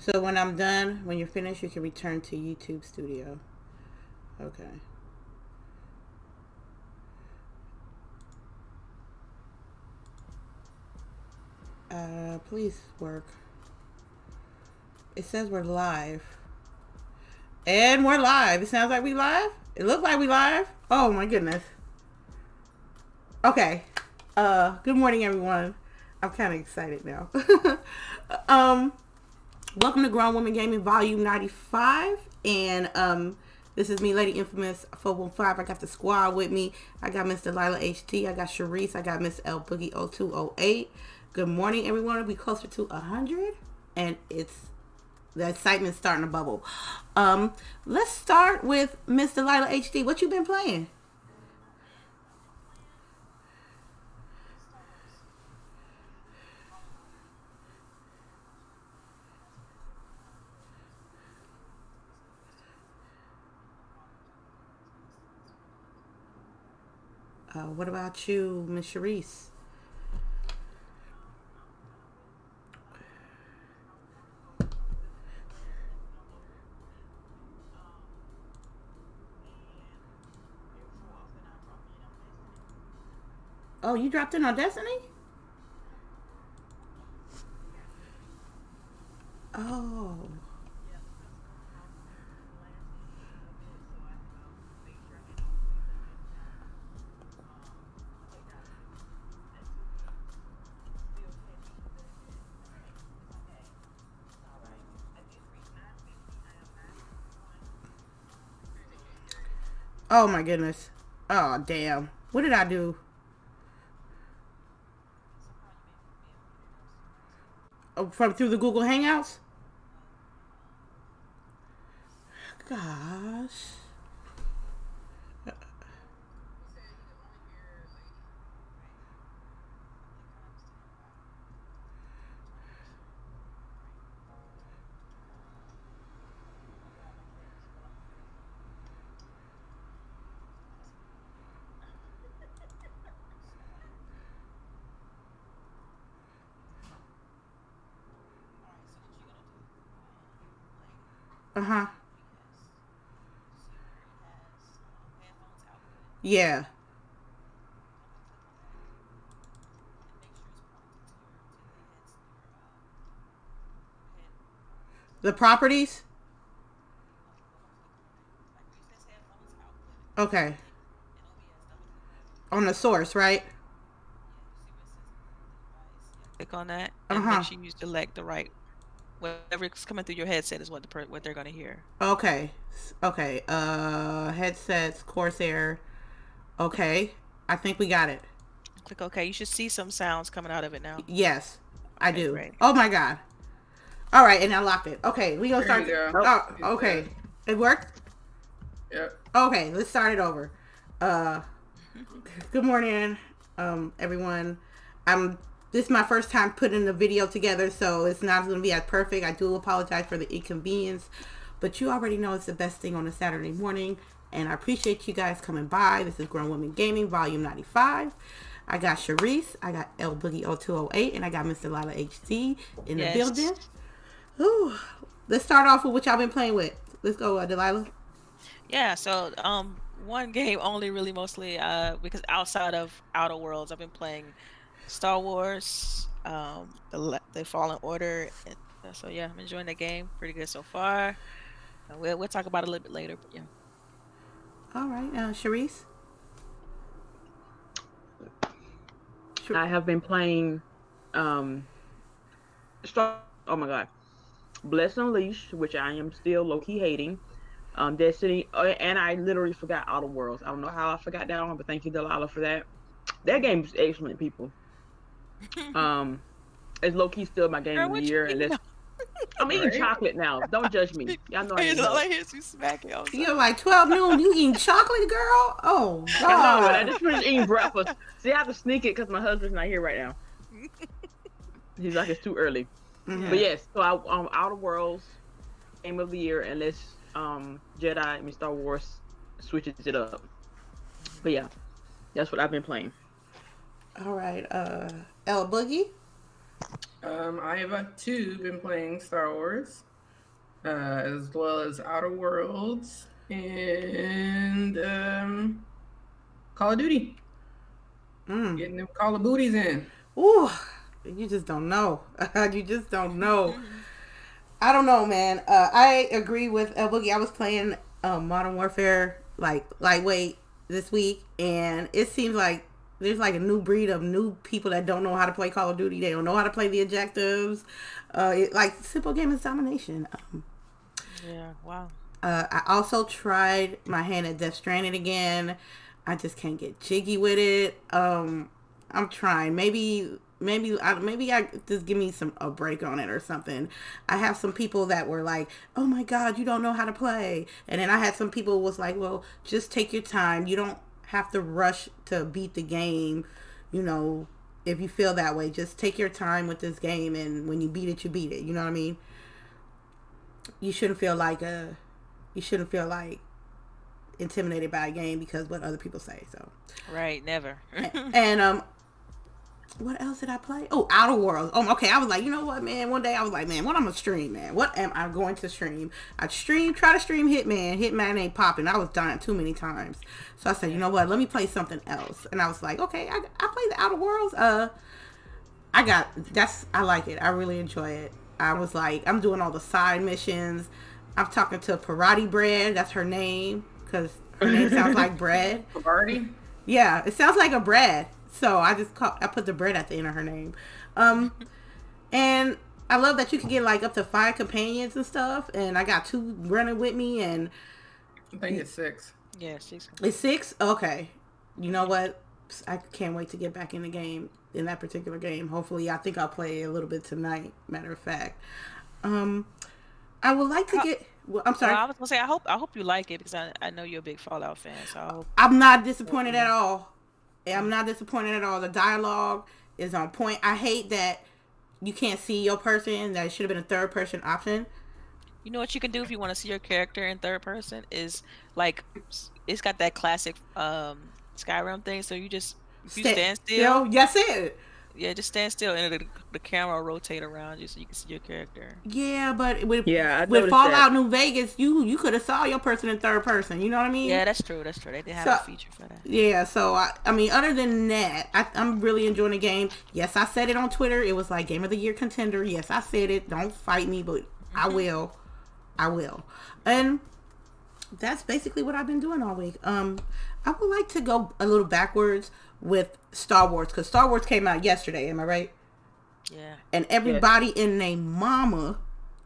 So when I'm done, when you're finished, you can return to YouTube Studio. Okay. Uh, please work. It says we're live. And we're live. It sounds like we live. It looks like we live. Oh my goodness. Okay. Uh, good morning everyone. I'm kind of excited now. um, welcome to Grown Woman Gaming Volume 95. And um, this is me, Lady Infamous 415. I got the squad with me. I got Miss Delilah HT. I got Sharice. I got Miss L Boogie 0208. Good morning, everyone. We closer to 100. And it's the excitement's starting to bubble. Um, let's start with Miss Delilah HD. What you been playing? What about you, Miss Sharice? Oh, you dropped in on Destiny? Oh. Oh my goodness. Oh damn. What did I do? Oh, from through the Google Hangouts? Gosh. Uh huh. Yeah. The properties? Okay. On the source, right? Click on that and Uh-huh. make sure you select the right whatever's coming through your headset is what the per- what they're gonna hear. Okay. Okay. Uh headsets, Corsair. Okay. I think we got it. Click OK. You should see some sounds coming out of it now. Yes. I Okay, do. great. Oh my god. All right, and I locked it. Okay, we gonna start. go. Oh, okay. It worked. Yep. Okay, let's start it over. Uh, good morning, um, everyone. I'm. This is my first time putting the video together, so it's not going to be as perfect. I do apologize for the inconvenience, but you already know it's the best thing on a Saturday morning, and I appreciate you guys coming by. This is Grown Women Gaming, Volume 95. I got Sharice, I got L Boogie 0208, and I got Mr. Lila HD in the Yes. building. Ooh. Let's start off with what y'all been playing with. Let's go, uh, Delilah. Yeah. So um, one game only, really mostly uh, because outside of Outer Worlds, I've been playing Star Wars, um, the Le- the Fallen Order. And, uh, so yeah, I'm enjoying the game. Pretty good so far. Uh, we'll we'll talk about it a little bit later. But yeah. All right, uh, Sharice. I have been playing um Star oh my god. Bless Unleashed, which I am still low key hating. Um Destiny uh, and I literally forgot Outer Worlds. I don't know how I forgot that one, but thank you, Delilah, for that. That game is excellent, people. Um it's low key still my game Girl, of the year eating unless I'm eating chocolate now. Don't judge me. Y'all know I Here's eat all I hear is you smacking. I was like, You're like 12 noon. You eating chocolate, girl? Oh, I know, and I God. just finished eating breakfast. See, I have to sneak it because my husband's not here right now. He's like, it's too early. Mhm. But yes, so I, um, Outer Worlds, Game of the Year, unless um, Jedi, I mean Star Wars, switches it up. But yeah, that's what I've been playing. All right. Uh, L Boogie. Um, I have uh, too been playing Star Wars. uh, as well as Outer Worlds and um, Call of Duty. Mm. Getting them Call of Booties in. Ooh, you just don't know. you just don't know. I don't know, man. Uh, I agree with uh, Boogie. I was playing um, Modern Warfare like lightweight this week, and it seems like there's like a new breed of new people that don't know how to play Call of Duty. They don't know how to play the objectives. Uh, it, like simple game is domination. Um, yeah. Wow. Uh, I also tried my hand at Death Stranded again. I just can't get jiggy with it. Um, I'm trying. Maybe maybe I, maybe I just give me some a break on it or something. I have some people that were like, "Oh my god, you don't know how to play," and then I had some people was like, "Well, just take your time. You don't have to rush to beat the game. You know, if you feel that way, just take your time with this game, and when you beat it, you beat it. You know what I mean? You shouldn't feel like a, you shouldn't feel like intimidated by a game because what other people say. So, right, never. and, and um, what else did I play? Oh, Outer Worlds. Oh, okay. I was like, you know what, man? One day I was like, man, what I'm gonna stream, man? What am I going to stream? I stream, try to stream Hitman. Hitman ain't popping. I was dying too many times. So I said, you know what? Let me play something else. And I was like, okay, I, I play the Outer Worlds. Uh, I got that's I like it. I really enjoy it. I was like, I'm doing all the side missions. I'm talking to Parvati Bread. That's her name because her name sounds like bread. Parvati. Yeah, it sounds like a bread. So I just call, I put the bread at the end of her name. Um, and I love that you can get like up to five companions and stuff. And I got two running with me, and I think it's six. Yeah, six. It's six. Okay. You know what? I can't wait to get back in the game in that particular game. Hopefully, I think I'll play a little bit tonight. Matter of fact, um, I would like to get. Well, I'm sorry. Well, I was gonna say I hope I hope you like it because I, I know you're a big Fallout fan. So I'm not disappointed at all. I'm not disappointed at all. The dialogue is on point. I hate that you can't see your person. That should have been a third person option. You know what you can do if you want to see your character in third person is like it's got that classic um Skyrim thing. So you just you stand still. Yo, Yes, it. Yeah, just stand still and the, the camera will rotate around you so you can see your character. Yeah, but with yeah, with Fallout that. New Vegas, you you could have saw your person in third person. You know what I mean? Yeah, that's true. That's true. They did have so, a feature for that. Yeah, so I, I mean, other than that, I, I'm really enjoying the game. Yes, I said it on Twitter. It was like game of the year contender. Yes, I said it. Don't fight me, but mm-hmm. I will. I will. And that's basically what I've been doing all week. Um, I would like to go a little backwards with Star Wars because Star Wars came out yesterday. Am I right? Yeah. And everybody yes. in their mama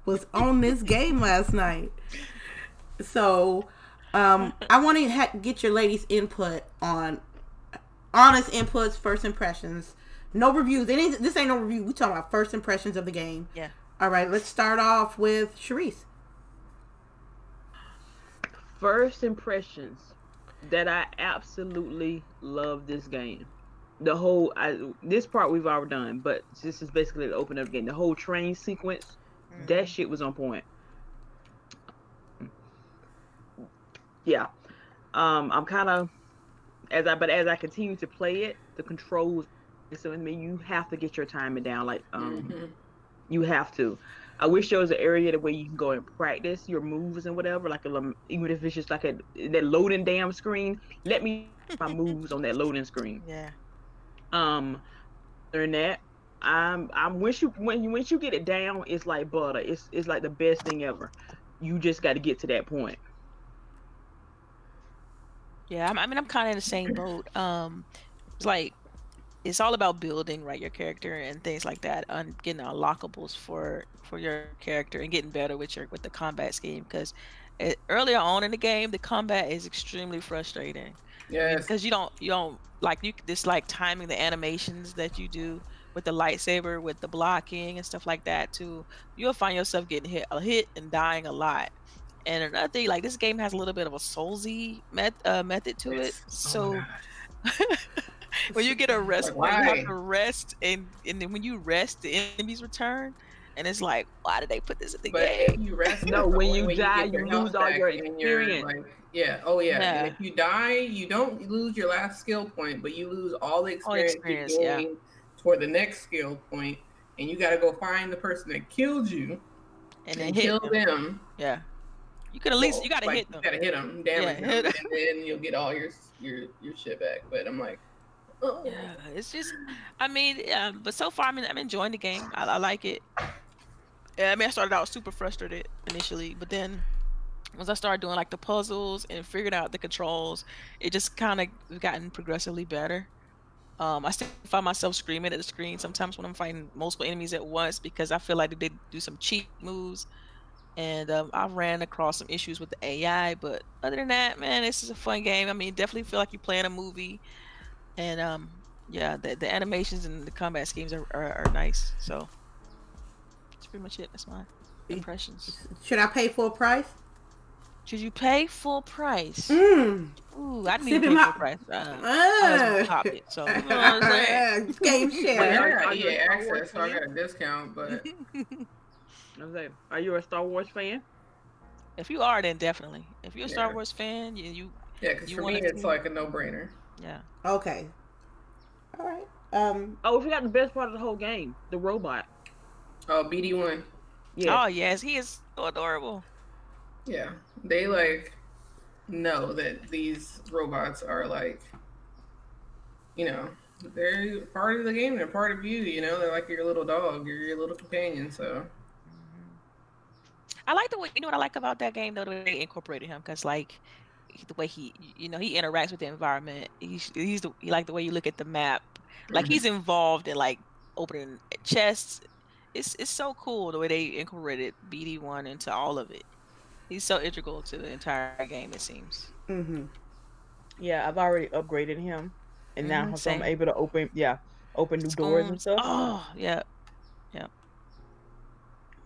was on this game last night. So, um, I want to ha- get your ladies' input on honest inputs, first impressions. No reviews. Any, this ain't no review. We talking about first impressions of the game. Yeah. All right. Let's start off with Sharice. First impressions that I absolutely love this game. The whole I, this part we've already done, but this is basically the open up game. The whole train sequence, mm-hmm. that shit was on point. Yeah, um, I'm kind of as I but as I continue to play it, the controls. So I mean, you have to get your timing down. Like um, mm-hmm. you have to. I wish there was an area where you can go and practice your moves and whatever, like a, even if it's just like a that loading damn screen. Let me my moves on that loading screen. Yeah. Um, during that, I'm I'm once you when you once you get it down, it's like butter. It's it's like the best thing ever. You just got to get to that point. Yeah, I mean, I'm kind of in the same boat. Um, it's like it's all about building right your character and things like that and getting unlockables for for your character and getting better with your with the combat scheme because earlier on in the game the combat is extremely frustrating. Yeah because you don't you don't like you this like timing the animations that you do with the lightsaber with the blocking and stuff like that too you'll find yourself getting hit a hit and dying a lot. And another thing like this game has a little bit of a soulsy met, uh, method to it. Oh so when you get a rest you have to rest and and then when you rest the enemies return and it's like why did they put this in the but game you rest no when you when die you, you lose all your experience like, yeah oh yeah. yeah. if you die you don't lose your last skill point but you lose all the experience, all experience going yeah. toward the next skill point and you got to go find the person that killed you and then And hit kill them. them. Yeah, you could at least Well, you gotta like, hit them. You gotta hit them, damage Yeah, them, hit and then you'll get all your your your shit back. But I'm like. Yeah, it's just, I mean, but so far, I mean, I'm enjoying the game. I, I like it. Yeah, I mean, I started out super frustrated initially, but then once I started doing like the puzzles and figured out the controls, it just kind of gotten progressively better. Um, I still find myself screaming at the screen sometimes when I'm fighting multiple enemies at once because I feel like they did do some cheat moves, and um, I ran across some issues with the AI. But other than that, man, this is a fun game. I mean, definitely feel like you're playing a movie and um yeah the, the animations and the combat schemes are, are, are nice so that's pretty much it that's my impressions Should I pay full price? should you pay full price Mm. ooh i didn't Sip even pay full up. price uh, I was Uh. on it, so you know what I'm saying? Game Well, share. I Are got EA access, so I got a discount. But I was like, are you a Star Wars fan? if you are then definitely if you're a star wars fan you, you yeah, because for me it's like a no brainer. Yeah Okay. All right. Um. Oh, we forgot the best part of the whole game, the robot. Oh, BD one. Yeah. oh yes he is so adorable Yeah, they like know that these robots are like, you know, they're part of the game. They're part of you. You know, they're like your little dog. You're your little companion. So I like the way you know what I like about that game though the way they incorporated him because like he- the way he you know he interacts with the environment. He's he's the, he like the way you look at the map. Like he's involved in like opening chests. It's it's so cool the way they incorporated BD1 into all of it. He's so integral to the entire game it seems. Mm-hmm. Yeah, I've already upgraded him, and now Mhm, so I'm able to open, yeah, open new doors and stuff. oh yeah, yeah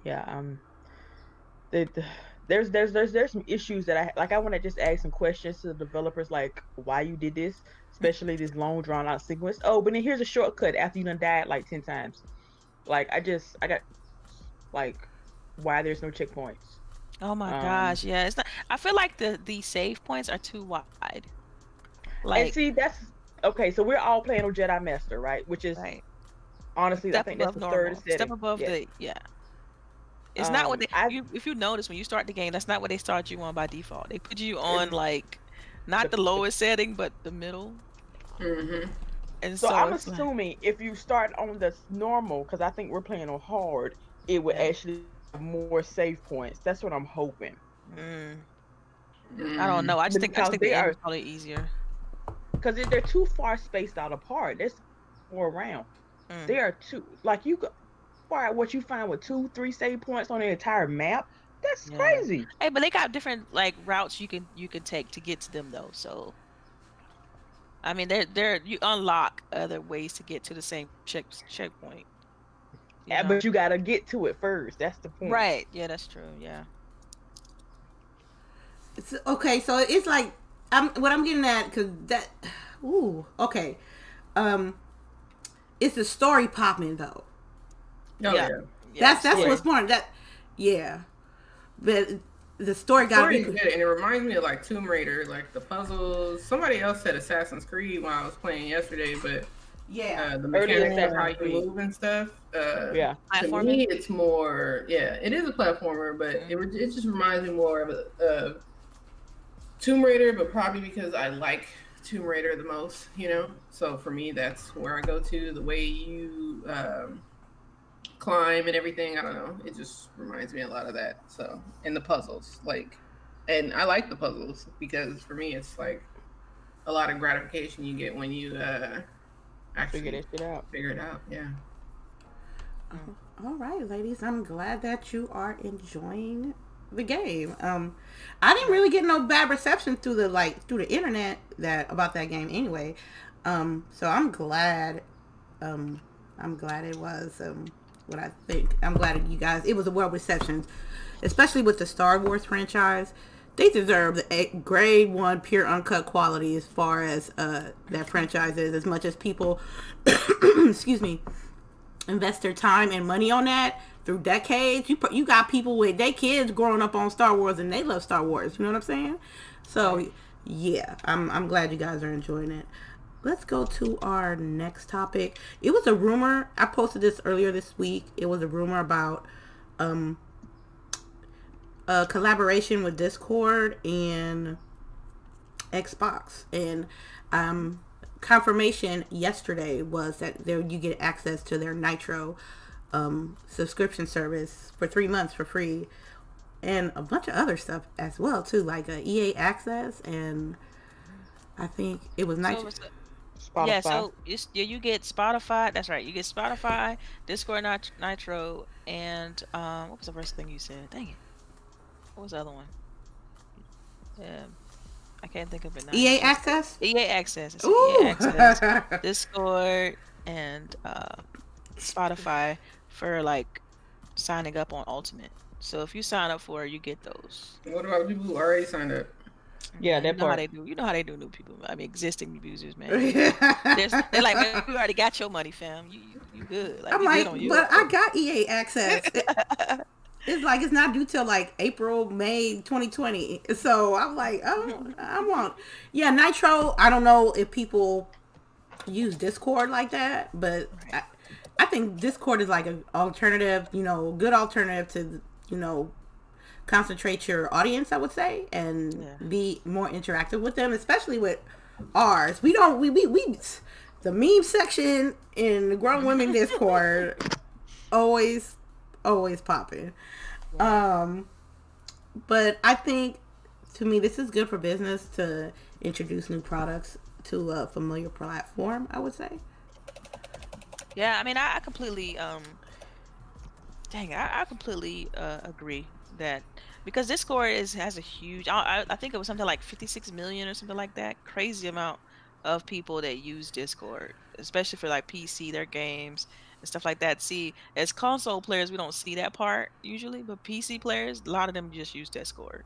Yeah, um, the, the, there's there's there's there's some issues that I like. I want to just ask some questions to the developers, like why you did this, especially this long drawn out sequence. Oh, but then here's a shortcut after you done died like ten times. Like I just I got like why there's no checkpoints. oh my Um, gosh yeah it's not I feel like the the save points are too wide and like see that's okay. So we're all playing on Jedi Master, right? Which is right honestly I step think that's the normal. third setting. Step above Yeah. the yeah. It's not what Um, they. I- You, if you notice when you start the game, that's not what they start you on by default. They put you on like, not The- lowest setting, but the middle. mm-hmm. And So, so, I'm it's like- assuming if you start on the normal, because I think we're playing on hard, it would Yeah. actually have more save points. That's what I'm hoping. Mm. I don't know. I just think I just think the are- is probably easier. Because they're too far spaced out apart. There's more around. Mm. They are two. Like you go, far what you find with two, three save points on the entire map. That's Yeah. crazy. Hey, but they got different like routes you can you can take to get to them though. So, I mean, they're they're you unlock other ways to get to the same check checkpoint. Yeah, know? but you gotta get to it first. That's the point. right? Yeah, that's true. Yeah. It's, okay, so it's like I'm what I'm getting at because that. Ooh, okay. Um, it's the story popping though. Oh, Yeah. yeah. yeah that's that's story. what's important. That yeah, but the story got Story be. good, and it reminds me of like Tomb Raider, like the puzzles. Somebody else said Assassin's Creed when I was playing yesterday, but Yeah, uh, the Early mechanics of how you move and stuff. Uh, Yeah. To Platforming? me, it's more. Yeah, it is a platformer, but it, it just reminds me more of a, uh, Tomb Raider, but probably because I like Tomb Raider the most, you know. So for me, that's where I go to. The way you um, climb and everything, I don't know. It just reminds me a lot of that. So and the puzzles, like, and I like the puzzles because for me, it's like a lot of gratification you get when you uh, actually Figure that shit out. figure it out. Yeah. All right, ladies. I'm glad that you are enjoying the game. Um, I didn't really get no bad reception through the like through the internet that about that game anyway. Um, so I'm glad. Um, I'm glad it was um what I think. I'm glad you guys. It was a well reception, especially with the Star Wars franchise. They deserve the grade one pure uncut quality as far as uh that franchise is. As much as people, excuse me, invest their time and money on that through decades. You you got people with their kids growing up on Star Wars and they love Star Wars. You know what I'm saying? So yeah, I'm I'm glad you guys are enjoying it. Let's go to our next topic. It was a rumor. I posted this earlier this week. It was a rumor about um a collaboration with Discord and Xbox, and um, confirmation yesterday was that there you get access to their Nitro um, subscription service for three months for free, and a bunch of other stuff as well too, like a EA Access and I think it was Nitro. So Spotify. Yeah, so yeah, you get Spotify. That's right. You get Spotify, Discord Nitro, and um, what was the first thing you said? Dang it. What was the other one? Yeah, I can't think of it now. EA Access. EA Access. It's Ooh. EA Access. Discord and uh, Spotify for like signing up on Ultimate. So if you sign up for it, you get those. What about people who already signed up? Yeah, that you know part. how they do. You know how they do new people. I mean, existing abusers, man. they're, they're like, man, we already got your money, fam. You, you, you good. Like, I'm like, but I got EA access. it's like it's not due till like April, May 2020. So I'm like, oh, I want. Yeah, Nitro. I don't know if people use Discord like that, but I, I think Discord is like an alternative. You know, good alternative to you know concentrate your audience, I would say, and yeah. be more interactive with them, especially with ours. We don't we we, we the meme section in the grown women Discord always always popping. Um but I think to me this is good for business to introduce new products to a familiar platform, I would say. Yeah, I mean I, I completely um dang, I, I completely uh, agree that because Discord is has a huge. I, I think it was something like 56 million or something like that. Crazy amount of people that use Discord, especially for like PC, their games and stuff like that. See, as console players, we don't see that part usually, but PC players, a lot of them just use Discord.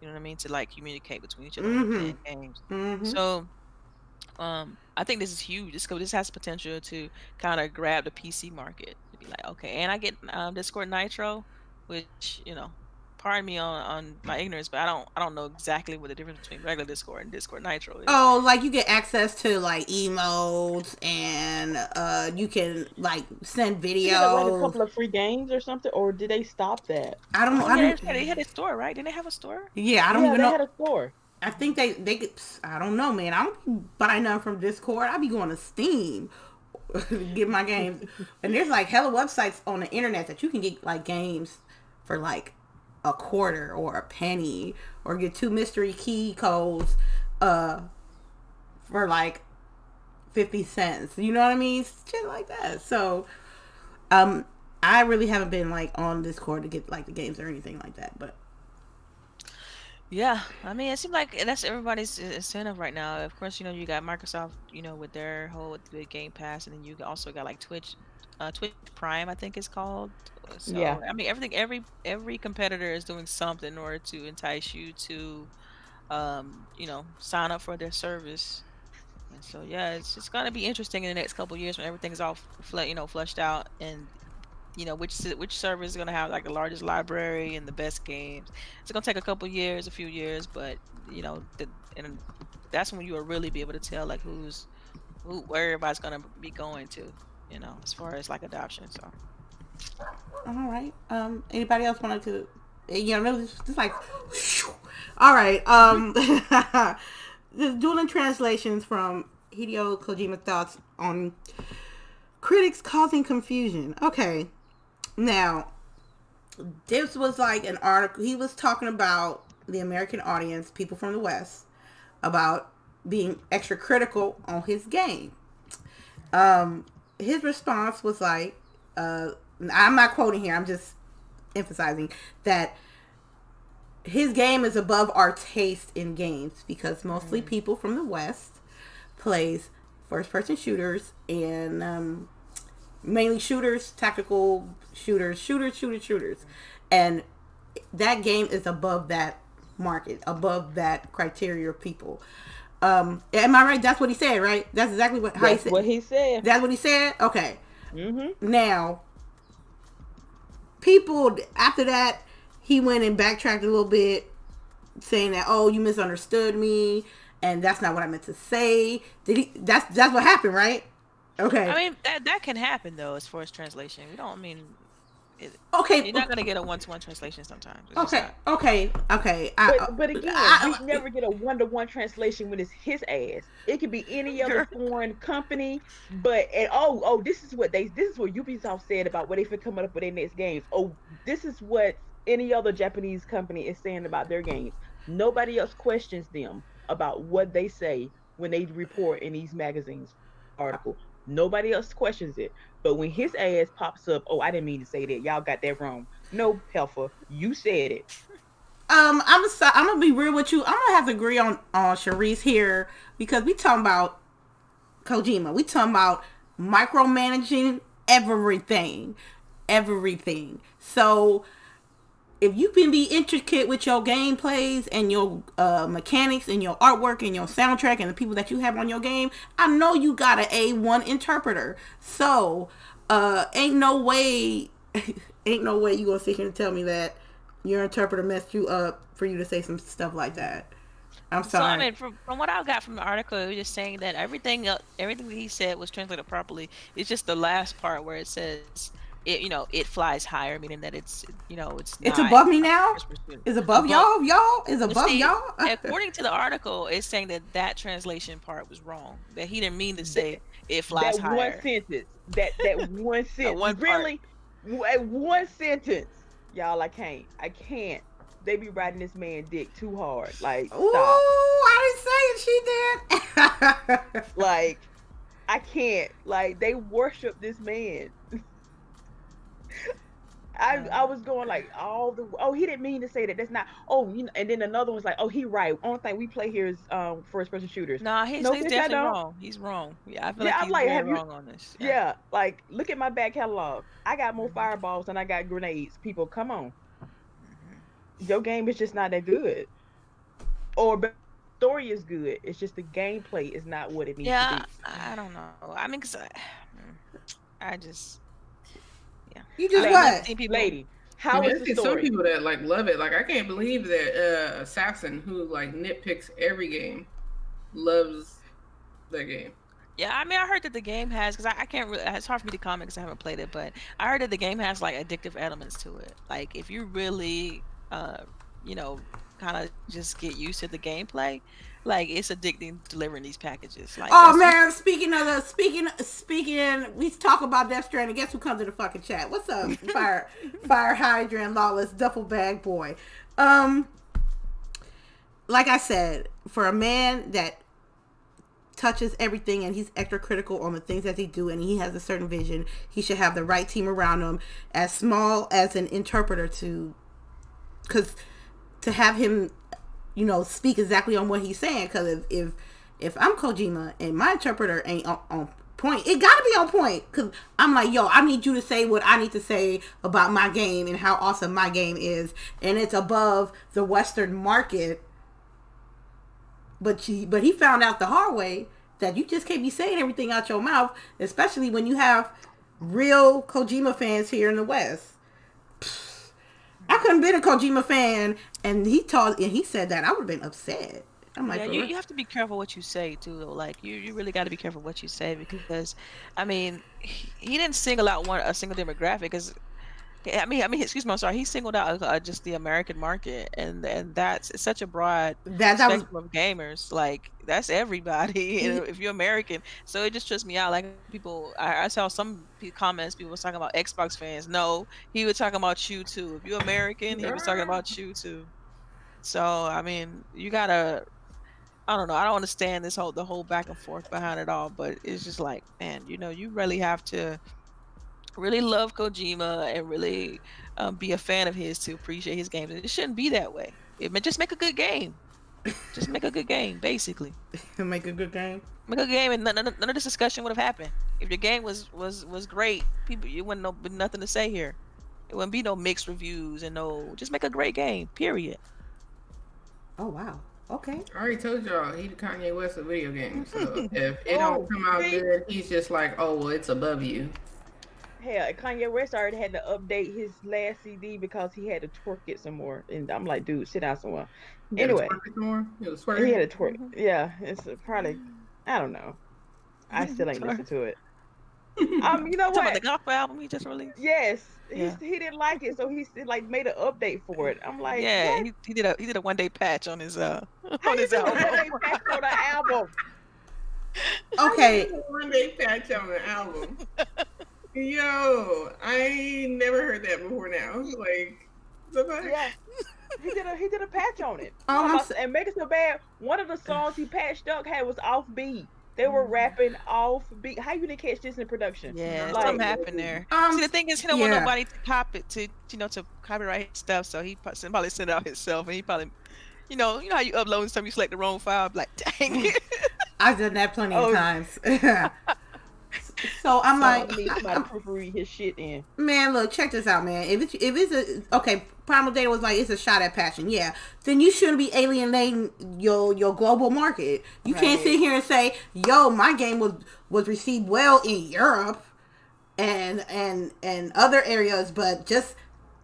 You know what I mean to like communicate between each other mm-hmm. games. Mm-hmm. So, um, I think this is huge. This this has potential to kind of grab the PC market to be like, okay, and I get um, Discord Nitro, which you know pardon me on, on my ignorance, but I don't I don't know exactly what the difference between regular Discord and Discord Nitro is. Oh, like you get access to like emotes and uh you can like send videos. like a couple of free games or something, or did they stop that? I don't know. Oh, I yeah, they had a store, right? Didn't they have a store? Yeah, I don't yeah, even they know. had a store. I think they they could, I don't know, man. I don't buy none from Discord. I be going to Steam get my games. and there's like hella websites on the internet that you can get like games for like a quarter or a penny or get two mystery key codes uh for like 50 cents you know what i mean shit like that so um i really haven't been like on discord to get like the games or anything like that but yeah, I mean, it seems like that's everybody's incentive right now. Of course, you know, you got Microsoft, you know, with their whole the Game Pass, and then you also got like Twitch, uh, Twitch Prime, I think it's called. So, yeah. I mean, everything, every every competitor is doing something in order to entice you to, um, you know, sign up for their service. And so, yeah, it's just gonna be interesting in the next couple years when everything's all, you know, flushed out, and you know which which server is gonna have like the largest library and the best games. It's gonna take a couple years, a few years, but you know, the, and that's when you will really be able to tell like who's who, where everybody's gonna be going to, you know, as far as like adoption. So. All right. Um. Anybody else wanted to? You know, just like. All right. Um. the dueling translations from Hideo Kojima thoughts on critics causing confusion. Okay. Now, this was like an article. He was talking about the American audience, people from the West, about being extra critical on his game. Um, his response was like, uh, I'm not quoting here. I'm just emphasizing that his game is above our taste in games because mostly mm. people from the West plays first person shooters and um, mainly shooters, tactical shooters, shooters, shooters, shooters. And that game is above that market, above that criteria of people. Um, am I right? That's what he said, right? That's exactly what That's he said. what he said. That's what he said. Okay. Mm-hmm. Now, people after that, he went and backtracked a little bit, saying that oh, you misunderstood me, and that's not what I meant to say. Did he? That's that's what happened, right? Okay. I mean that that can happen though, as far as translation. We don't I mean Okay, you're not gonna get a one-to-one translation sometimes. It's okay, okay, okay. I, But, uh, but again, I- we never get a one to one translation when it's his ass. It could be any other foreign company, but and oh oh this is what they this is what Ubisoft said about what they for coming up with their next games. Oh, this is what any other Japanese company is saying about their games. Nobody else questions them about what they say when they report in these magazines article. Nobody else questions it. But when his ass pops up, oh, I didn't mean to say that. Y'all got that wrong. No, Helfer, you said it. Um, I'm so, I'm gonna be real with you. I'm gonna have to agree on on Sharice here because we talking about Kojima. We talking about micromanaging everything, everything. So if you can be intricate with your gameplays and your uh, mechanics and your artwork and your soundtrack and the people that you have on your game, I know you got an A1 interpreter. So, uh, ain't no way, ain't no way you gonna sit here and tell me that your interpreter messed you up for you to say some stuff like that. I'm So sorry. I mean, from, from what I got from the article, it was just saying that everything everything that he said was translated properly. It's just the last part where it says it, you know, it flies higher, meaning that it's, you know, it's it's above me now. first. Is above Above- y'all? Y'all is above see, y'all? according to the article, it's saying that that translation part was wrong. That he didn't mean to say it flies that higher. one sentence. That that one sentence. one really, w- one sentence. Y'all, I can't. I can't. They be riding this man dick too hard. Like Ooh, stop. I didn't say it. She did. Like I can't. Like they worship this man. I, I was going like all the oh he didn't mean to say that that's not oh you know and then another one's like oh he right only thing we play here is um first person shooters Nah, he's, No, he's definitely wrong. He's wrong. Yeah, I feel Yeah, like I'm he's like, have you- wrong on this. Yeah, like look at my back catalog. I got more fireballs than I got grenades. People, come on. Your game is just not that good. Or but story is good. It's just the gameplay is not what it needs Yeah, to be I don't know. I mean, cause I, I just you just I what? haven't seen be. people- Lady, how I mean, is I the see some people that like love it. Like I can't believe that uh Assassin, who like nitpicks every game, loves that game. Yeah, I mean, I heard that the game has because I, I can't really. It's hard for me to comment because I haven't played it, but I heard that the game has like addictive elements to it. Like if you really, uh, you know, kind of just get used to the gameplay, like it's addicting delivering these packages. Like Oh man, speaking of the speaking speaking, we talk about Death Stranding. Guess who comes to the fucking chat? What's up, fire fire hydrant lawless duffel bag boy? Um, like I said, for a man that touches everything and he's extra critical on the things that he do and he has a certain vision, he should have the right team around him, as small as an interpreter to, because to have him you know, speak exactly on what he's saying. Because if, if if I'm Kojima and my interpreter ain't on, on point, it gotta be on point. Because I'm like, yo, I need you to say what I need to say about my game and how awesome my game is, and it's above the Western market. But she, but he found out the hard way that you just can't be saying everything out your mouth, especially when you have real Kojima fans here in the West. I couldn't been a Kojima fan, and he told and he said that I would have been upset. I'm like, yeah, you, you have to be careful what you say too. Though. Like you, you really got to be careful what you say because, I mean, he, he didn't single out one a single demographic. Because, I mean, I mean, excuse me, I'm sorry. He singled out uh, just the American market, and and that's it's such a broad that that was spectrum of gamers. Like that's everybody. if you're American, so it just trips me out. Like people, I, I saw some comments. People was talking about Xbox fans. No, he was talking about you too. If you're American, he was talking about you too. So I mean, you gotta. I don't know. I don't understand this whole the whole back and forth behind it all, but it's just like, man, you know, you really have to really love Kojima and really um, be a fan of his to appreciate his games. It shouldn't be that way. It ma- just make a good game. Just make a good game, basically. make a good game. Make a good game, and none, none, none of this discussion would have happened if your game was was was great. People, you wouldn't know nothing to say here. It wouldn't be no mixed reviews and no. Just make a great game. Period. Oh wow. Okay. I already told y'all he the Kanye West of video games. So if it Oh, don't come out see? good, he's just like, oh well, it's above you. Hell, Kanye West already had to update his last CD because he had to twerk it some more. And I'm like, dude, sit down somewhere. He Anyway. twerk it more. He He had to twerk. Yeah, it's probably, I don't know. I still ain't Sorry. listened to it. um, you know Talking about what? the gospel album he just released. Yes, Yeah. he, he didn't like it, so he like made an update for it. I'm like, yeah, he, he did a he did a one day patch on his uh How on you his do album. one-day patch on the album? Okay. One day patch on the album. Yo, I never heard that before now. Like, the fuck? Yeah, he did a he did a patch on it. Oh, I'm about- and make it so bad. One of the songs he patched up had was off beat. They were rapping off beat. How you didn't catch this in production? Yeah, Like- something happened there. Um, See, the thing is, he don't want nobody to copy it to you know to copyright stuff, so he pro- probably sent it out himself, and he probably, you know, you know how you upload stuff, you select the wrong file, be like, dang it. I've done that plenty Oh. of times. so I'm So like, I need somebody to proofread his shit in. man, look, check this out, man. If it's if it's a okay, Primal Data was like it's a shot at passion, yeah. Then you shouldn't be alienating your your global market. You can't sit here and say, "Yo, my game was was received well in Europe and and and other areas, but just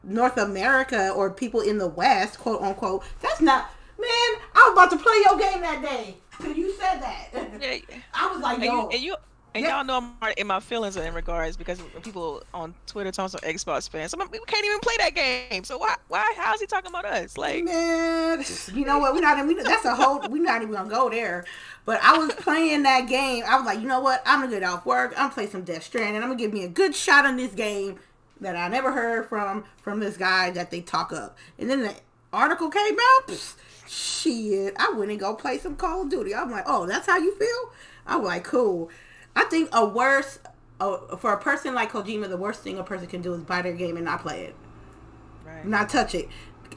North America or people in the West, quote unquote." That's not, man. I was about to play your game that day. You said that. yeah, I was like, and yo. you, and you and Yeah. y'all know I'm in my feelings in regards because people on Twitter talking some Xbox fans. Some we can't even play that game. So why why how's he talking about us? Like Man, you know what? We're not. We, that's a whole. We're not even gonna go there. But I was playing that game. I was like, you know what? I'm gonna get off work. I'm gonna play some Death Stranding. I'm gonna give me a good shot on this game that I never heard from from this guy that they talk up. And then the article came out. Shit, I went and go play some Call of Duty. I'm like, oh, that's how you feel? I'm like, cool. I think a worse. Uh, for a person like Kojima, the worst thing a person can do is buy their game and not play it right. not touch it.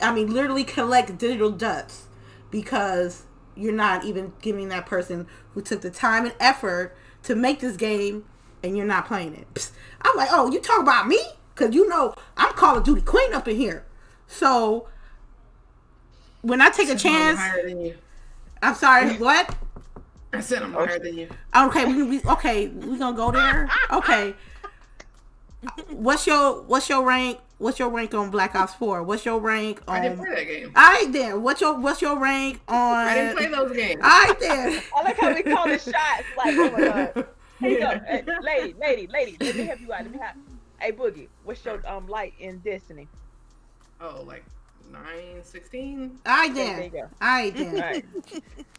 I mean, literally collect digital dust because you're not even giving that person who took the time and effort to make this game and you're not playing it. Psst. I'm like, oh, you talk about me? Because you know I'm Call of Duty Queen up in here. So when I take a chance, higher than you. I'm sorry, what? I said I'm higher than you. Okay, we, we okay, we gonna go there. Okay. What's your what's your rank? What's your rank on Black Ops Four? What's your rank on? I didn't play that game. All right then. What's your what's your rank on? I didn't play those games. All right then. I like how we call the shots. Like, oh my god. Here you go, Hey, lady, lady, lady. Let me help you out. Let me have. Hey Boogie, what's your um light in Destiny? Oh, like nine, sixteen. All right There you then. go. All right then. All right.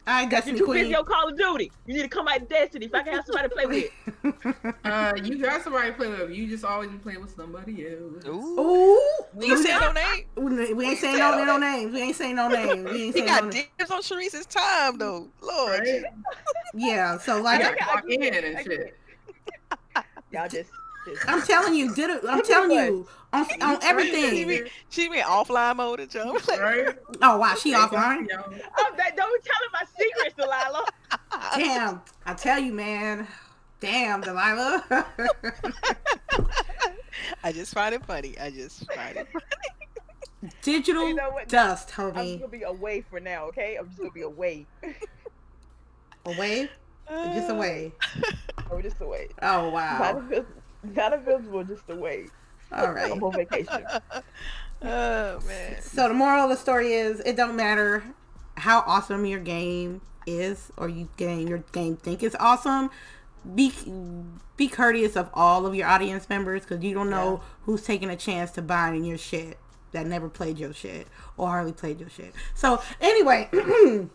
All right, You're Destiny too Queen. busy on Call of Duty. You need to come out to Destiny. If I can have somebody to play with. Uh, you got somebody to play with. You just always be playing with somebody else. Ooh. Ooh. We ain't saying no name. We we ain't saying no, no names. We ain't saying no names. We ain't He saying no got names. dibs on Sharice's time though. Lord. Right? Yeah. So I like got Okay, I clock get in it. and I get shit. it. Y'all just. just I'm telling you, did it? I'm telling you on on She everything. she be in offline mode and jump. Like, Right? Oh wow, she offline. Yo, oh, that, don't be telling my secrets, Delilah. Damn, I tell you, man. Damn, Delilah. I just find it funny. I just find it. Funny. Digital You know what? dust, homie. I'm just gonna be away for now, okay? I'm just gonna be away. Away, just uh, away. I'm just away. Oh wow. Invis- not invisible, just away. All right. I'm on vacation. Oh man. So the moral of the story is it don't matter how awesome your game is or you game your game think is awesome. Be be courteous of all of your audience members because you don't know who's taking a chance to buy in your shit that never played your shit or hardly played your shit. So anyway,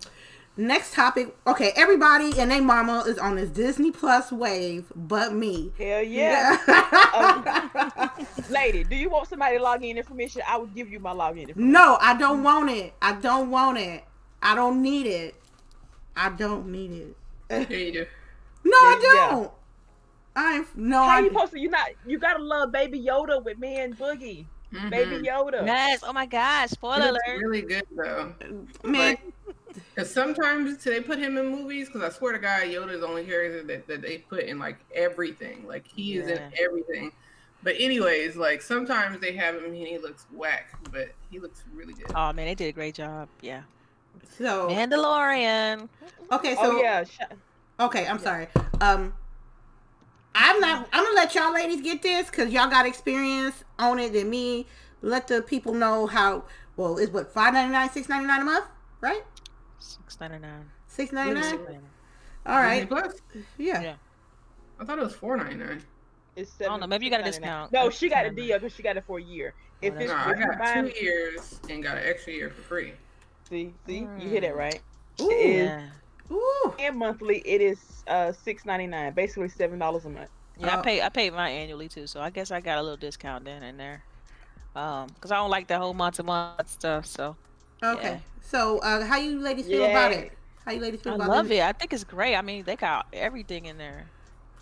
next topic. Okay, everybody and their mama is on this Disney Plus wave, but me. Hell yeah. Yeah. Lady, do you want somebody to log in information? I will give you my login information. No, I don't want it. I don't want it. I don't need it. I don't need it. yeah, you do. No, I Yeah. don't. I no, How I. you supposed to? You not? You gotta love Baby Yoda with me and Boogie. Baby Mhm. Yoda. Yes. Oh my gosh. Spoiler looks alert. really good though. man, Because sometimes they put him in movies. Because I swear to God, Yoda is the only character that, that they put in like everything. Like he is in everything. But anyways, like sometimes they have him and he looks whack, but he looks really good. Oh man, they did a great job. Yeah. so Mandalorian. okay, so oh yeah. Okay, I'm sorry. Um, I'm not. I'm gonna let y'all ladies get this because y'all got experience on it than me. Let the people know how. Well, it's what five ninety nine, six ninety nine a month, right? Six ninety nine. Six ninety nine. All right. Plus. Yeah. Yeah. I thought it was four ninety nine. It's I don't know. Maybe you got a discount. No, she got a deal because she got it for a year. If Oh, it's No, I if you got buy, two years and got an extra year for free. see, see, you hit it right. Ooh. It is Yeah. Ooh. and monthly. It is uh six ninety nine, basically seven dollars a month. Yeah, Oh. I pay I paid mine annually too, so I guess I got a little discount then and there. Um, cause I don't like the whole month to month stuff. So Okay. Yeah. So, uh, how you ladies feel about it? How you ladies feel I about it? I love it? it. I think it's great. I mean, they got everything in there.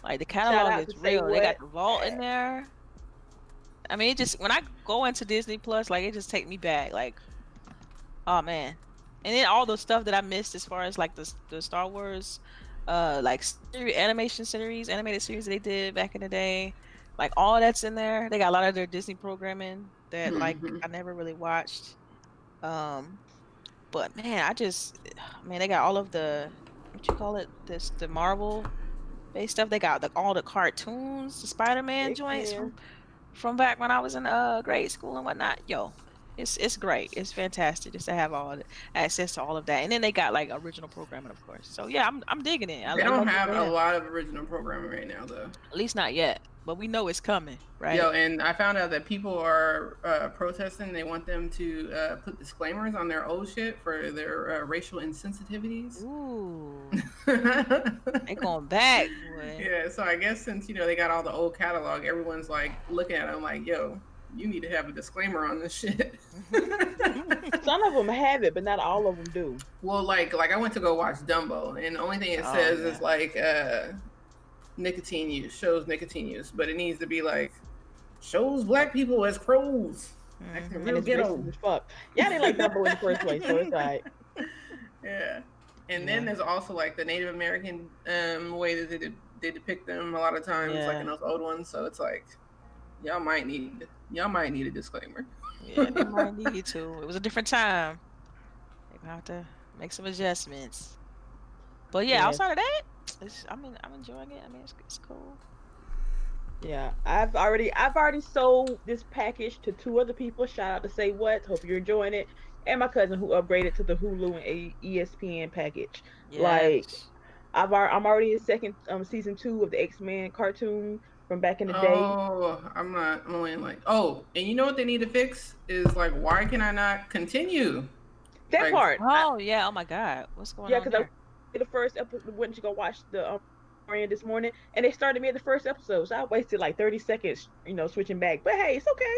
Like the catalog to is real. They got the vault in there. I mean, it just when I go into Disney Plus, like it just take me back. Like, oh man, and then all the stuff that I missed as far as like the the Star Wars, uh, like animation series, animated series they did back in the day, like all that's in there. They got a lot of their Disney programming that like Mhm. I never really watched. Um, but man, I just man, they got all of the what you call it, this the Marvel based stuff. They got the, all the cartoons, the Spider Man joints from from back when I was in uh grade school and whatnot. Yo, it's it's great. It's fantastic just to have all the access to all of that. And then they got like original programming, of course. So yeah, I'm I'm digging it. I, They don't have a lot of original programming right now, though. At least not yet, but we know it's coming, right? Yo, and I found out that people are uh, protesting. They want them to uh, put disclaimers on their old shit for their uh, racial insensitivities. Ooh, yeah, they going back. Boy. so I guess since you know they got all the old catalog, everyone's like looking at them like, "Yo, you need to have a disclaimer on this shit." Some of them have it, but not all of them do. well, like, like I went to go watch Dumbo, and the only thing it Oh, says yeah. is like uh, nicotine use shows nicotine use, but it needs to be like shows black people as crows. Acting Mhm. real And it's ghetto. as fuck. Yeah, they like Dumbo in the first place, so it's alright. Yeah. And then Yeah. there's also like the Native American um, way that they, de- they depict them a lot of times, like in those old ones. So it's like, y'all might need y'all might need a disclaimer. Yeah, they might need to. It was a different time. They have to make some adjustments. But yeah, Yeah. outside of that, it's, I mean, I'm enjoying it. I mean, it's, it's cool. Yeah, I've already I've already sold this package to two other people. Shout out to Say What. Hope you're enjoying it. And my cousin who upgraded to the Hulu and A- ESPN package. Like, I've al- I'm already in second um season two of the X Men cartoon from back in the day. Oh, I'm not. I'm only like. Oh, and you know what they need to fix is like, why can I not continue? that like- part. Oh yeah. Oh my God. What's going on? Yeah, on 'cause I- there? The first episode went to go watch the um Mandalorian this morning, and they started me at the first episode, so I wasted like thirty seconds, you know, switching back. But hey, it's okay.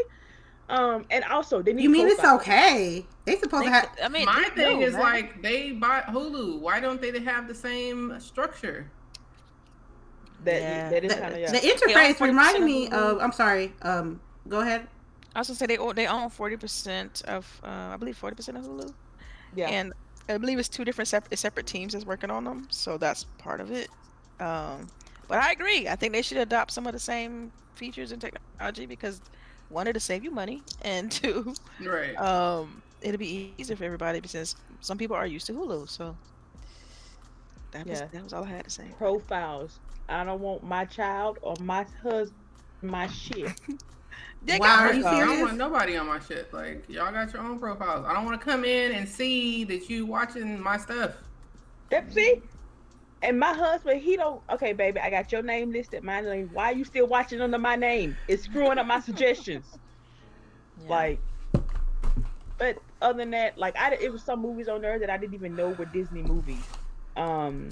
Um, and also they need. You mean it's okay? They supposed They- to have. I mean, My thing do, is man. like they bought Hulu. Why don't they have the same structure? That Yeah. that is The, kind of yeah. the interface reminded me Hulu. of. I'm sorry. Um, go ahead. I was gonna say they own, they own forty percent of uh, I believe forty percent of Hulu, yeah. and I believe it's two different separate separate teams that's working on them, so that's part of it. Um, but I agree. I think they should adopt some of the same features and technology because one, it'll save you money, and two, Right. um, it'll be easier for everybody because some people are used to Hulu. So that was Yeah. that was all I had to say. profiles. I don't want my child or my husband my shit. They Wow, got are you serious? I don't want nobody on my shit. Like y'all got your own profiles. I don't want to come in and see that you watching my stuff. That see? And my husband, he don't. Okay, baby, I got your name listed. My name. Why are you still watching under my name? It's screwing up my suggestions. Yeah. Like, but other than that, like I, it was some movies on there that I didn't even know were Disney movies. Um,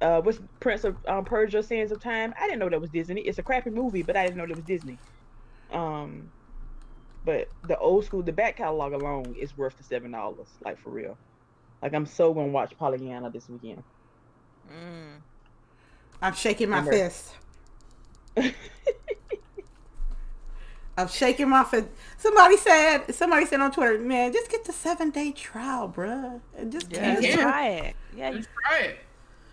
uh, what's Prince of um, Persia: Sands of Time? I didn't know that was Disney. It's a crappy movie, but I didn't know that was Disney. Um, but the old school, the back catalog alone is worth the seven dollars. Like for real. Like I'm so gonna watch Pollyanna this weekend. Mm. I'm shaking my Remember- fist. I'm shaking my fist. Somebody said. Somebody said on Twitter, "Man, just get the seven day trial, bruh, and just Yeah, cancel." just try it. Yeah, you, Just try it.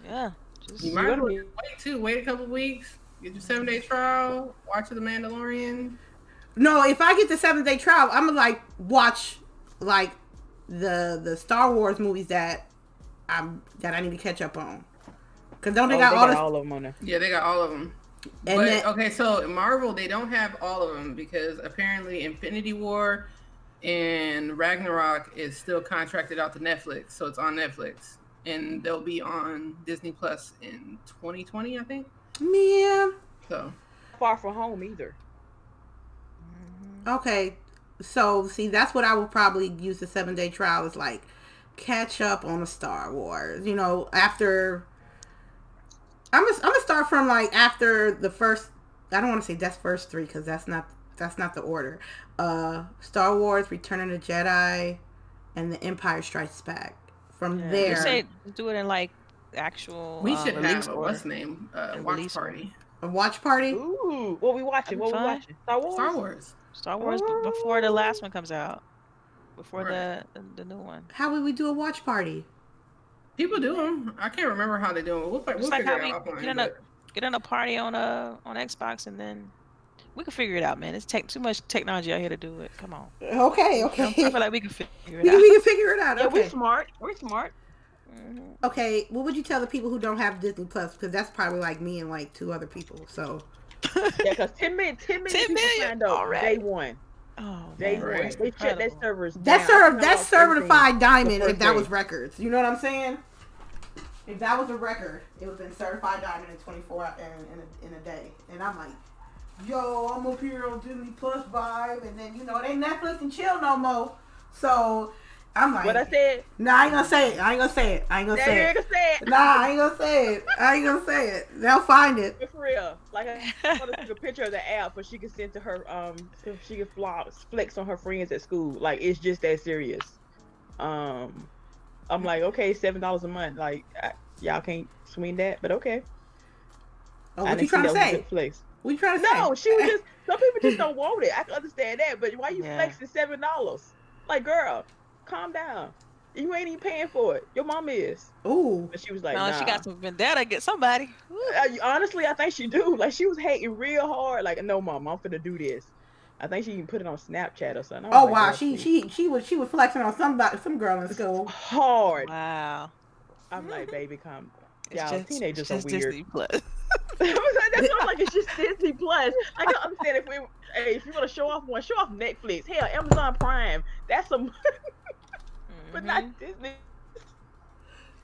yeah. Just, You might wait too. Wait a couple weeks. Get your seven day trial. Watch The Mandalorian. No, if I get the seven day trial, I'm gonna like watch like the the Star Wars movies that I'm that I need to catch up on. Cause don't they Oh, got they all got the all of them on there. Yeah, they got all of them. and but then, okay, so Marvel they don't have all of them because apparently Infinity War and Ragnarok is still contracted out to Netflix, so it's on Netflix, and they'll be on Disney Plus in 2020, I think. yeah. So far from home either. Okay, so see, that's what I would probably use the seven day trial is like catch up on the Star Wars. You know, after I'm gonna, I'm gonna start from like after the first. I don't want to say that's first three because that's not that's not the order. Uh, Star Wars, Return of the Jedi, and The Empire Strikes Back. From Yeah. there, You say do it in like actual. We uh, should release have a what's name uh, And watch release party. a watch party. Ooh, what we watching? What we watching? Star Wars. Star Wars. Star Wars b- before the last one comes out. Before Right. the the new one. How would we do a watch party? People do them. I can't remember how they do them. We'll, we'll like figure how it we out offline. get in a but- get in a party on uh on Xbox and then we can figure it out, man. It's take too much technology out here to do it. Come on. Okay, okay. I feel like we can figure it can, out. we can figure it out. Yeah, Okay. we're smart. We're smart. Mhm. Okay, what would you tell the people who don't have Disney Plus? Because that's probably like me and like two other people. So Yeah, because 10 million, 10 million 10 people million signed up already. day one. Oh, Day man, one. Right. They checked their Incredible. servers. that's down. served They that's lost everything. certified diamond if that first was records. You know what I'm saying? If that was a record, it would have been certified diamond in 24 hours in, in, a, in a day. And I'm like, yo, I'm up here on Disney Plus vibe, and then you know it ain't Netflix and chill no more. So I'm like, What I said, nah, I ain't gonna say it. I ain't gonna say it. I ain't gonna say it. nigga said, Nah, I ain't gonna say it. I ain't gonna say it. They'll find it. But for real, like I want to take a picture of the app, but she can send to her um, so she can floss, flex on her friends at school. Like it's just that serious. Um, I'm like, okay, seven dollars a month. Like I, y'all can't swing that, but okay. Oh, what you trying to that was a say? good Flex. What you trying to say? No, she was just. Some people just don't want it. I can understand that, but why you Yeah. flexing seven dollars? Like, girl, calm down. You ain't even paying for it. Your mom is. Ooh. But she was like, no, nah. she got some vendetta against somebody. I- honestly, I think she do. Like she was hating real hard. Like, no, mom, I'm finna do this. I think she even put it on Snapchat or something. Oh like, wow, she she she was she was flexing on somebody some girl in school. hard. Wow. I'm like, mm-hmm. baby, come. It's Y'all, just, teenagers it's are just weird. Disney Plus. That's what I'm like. It's just Disney Plus. I can understand if we, hey, if you want to show off one, show off Netflix. Hell, Amazon Prime. That's some, but Mhm. not Disney.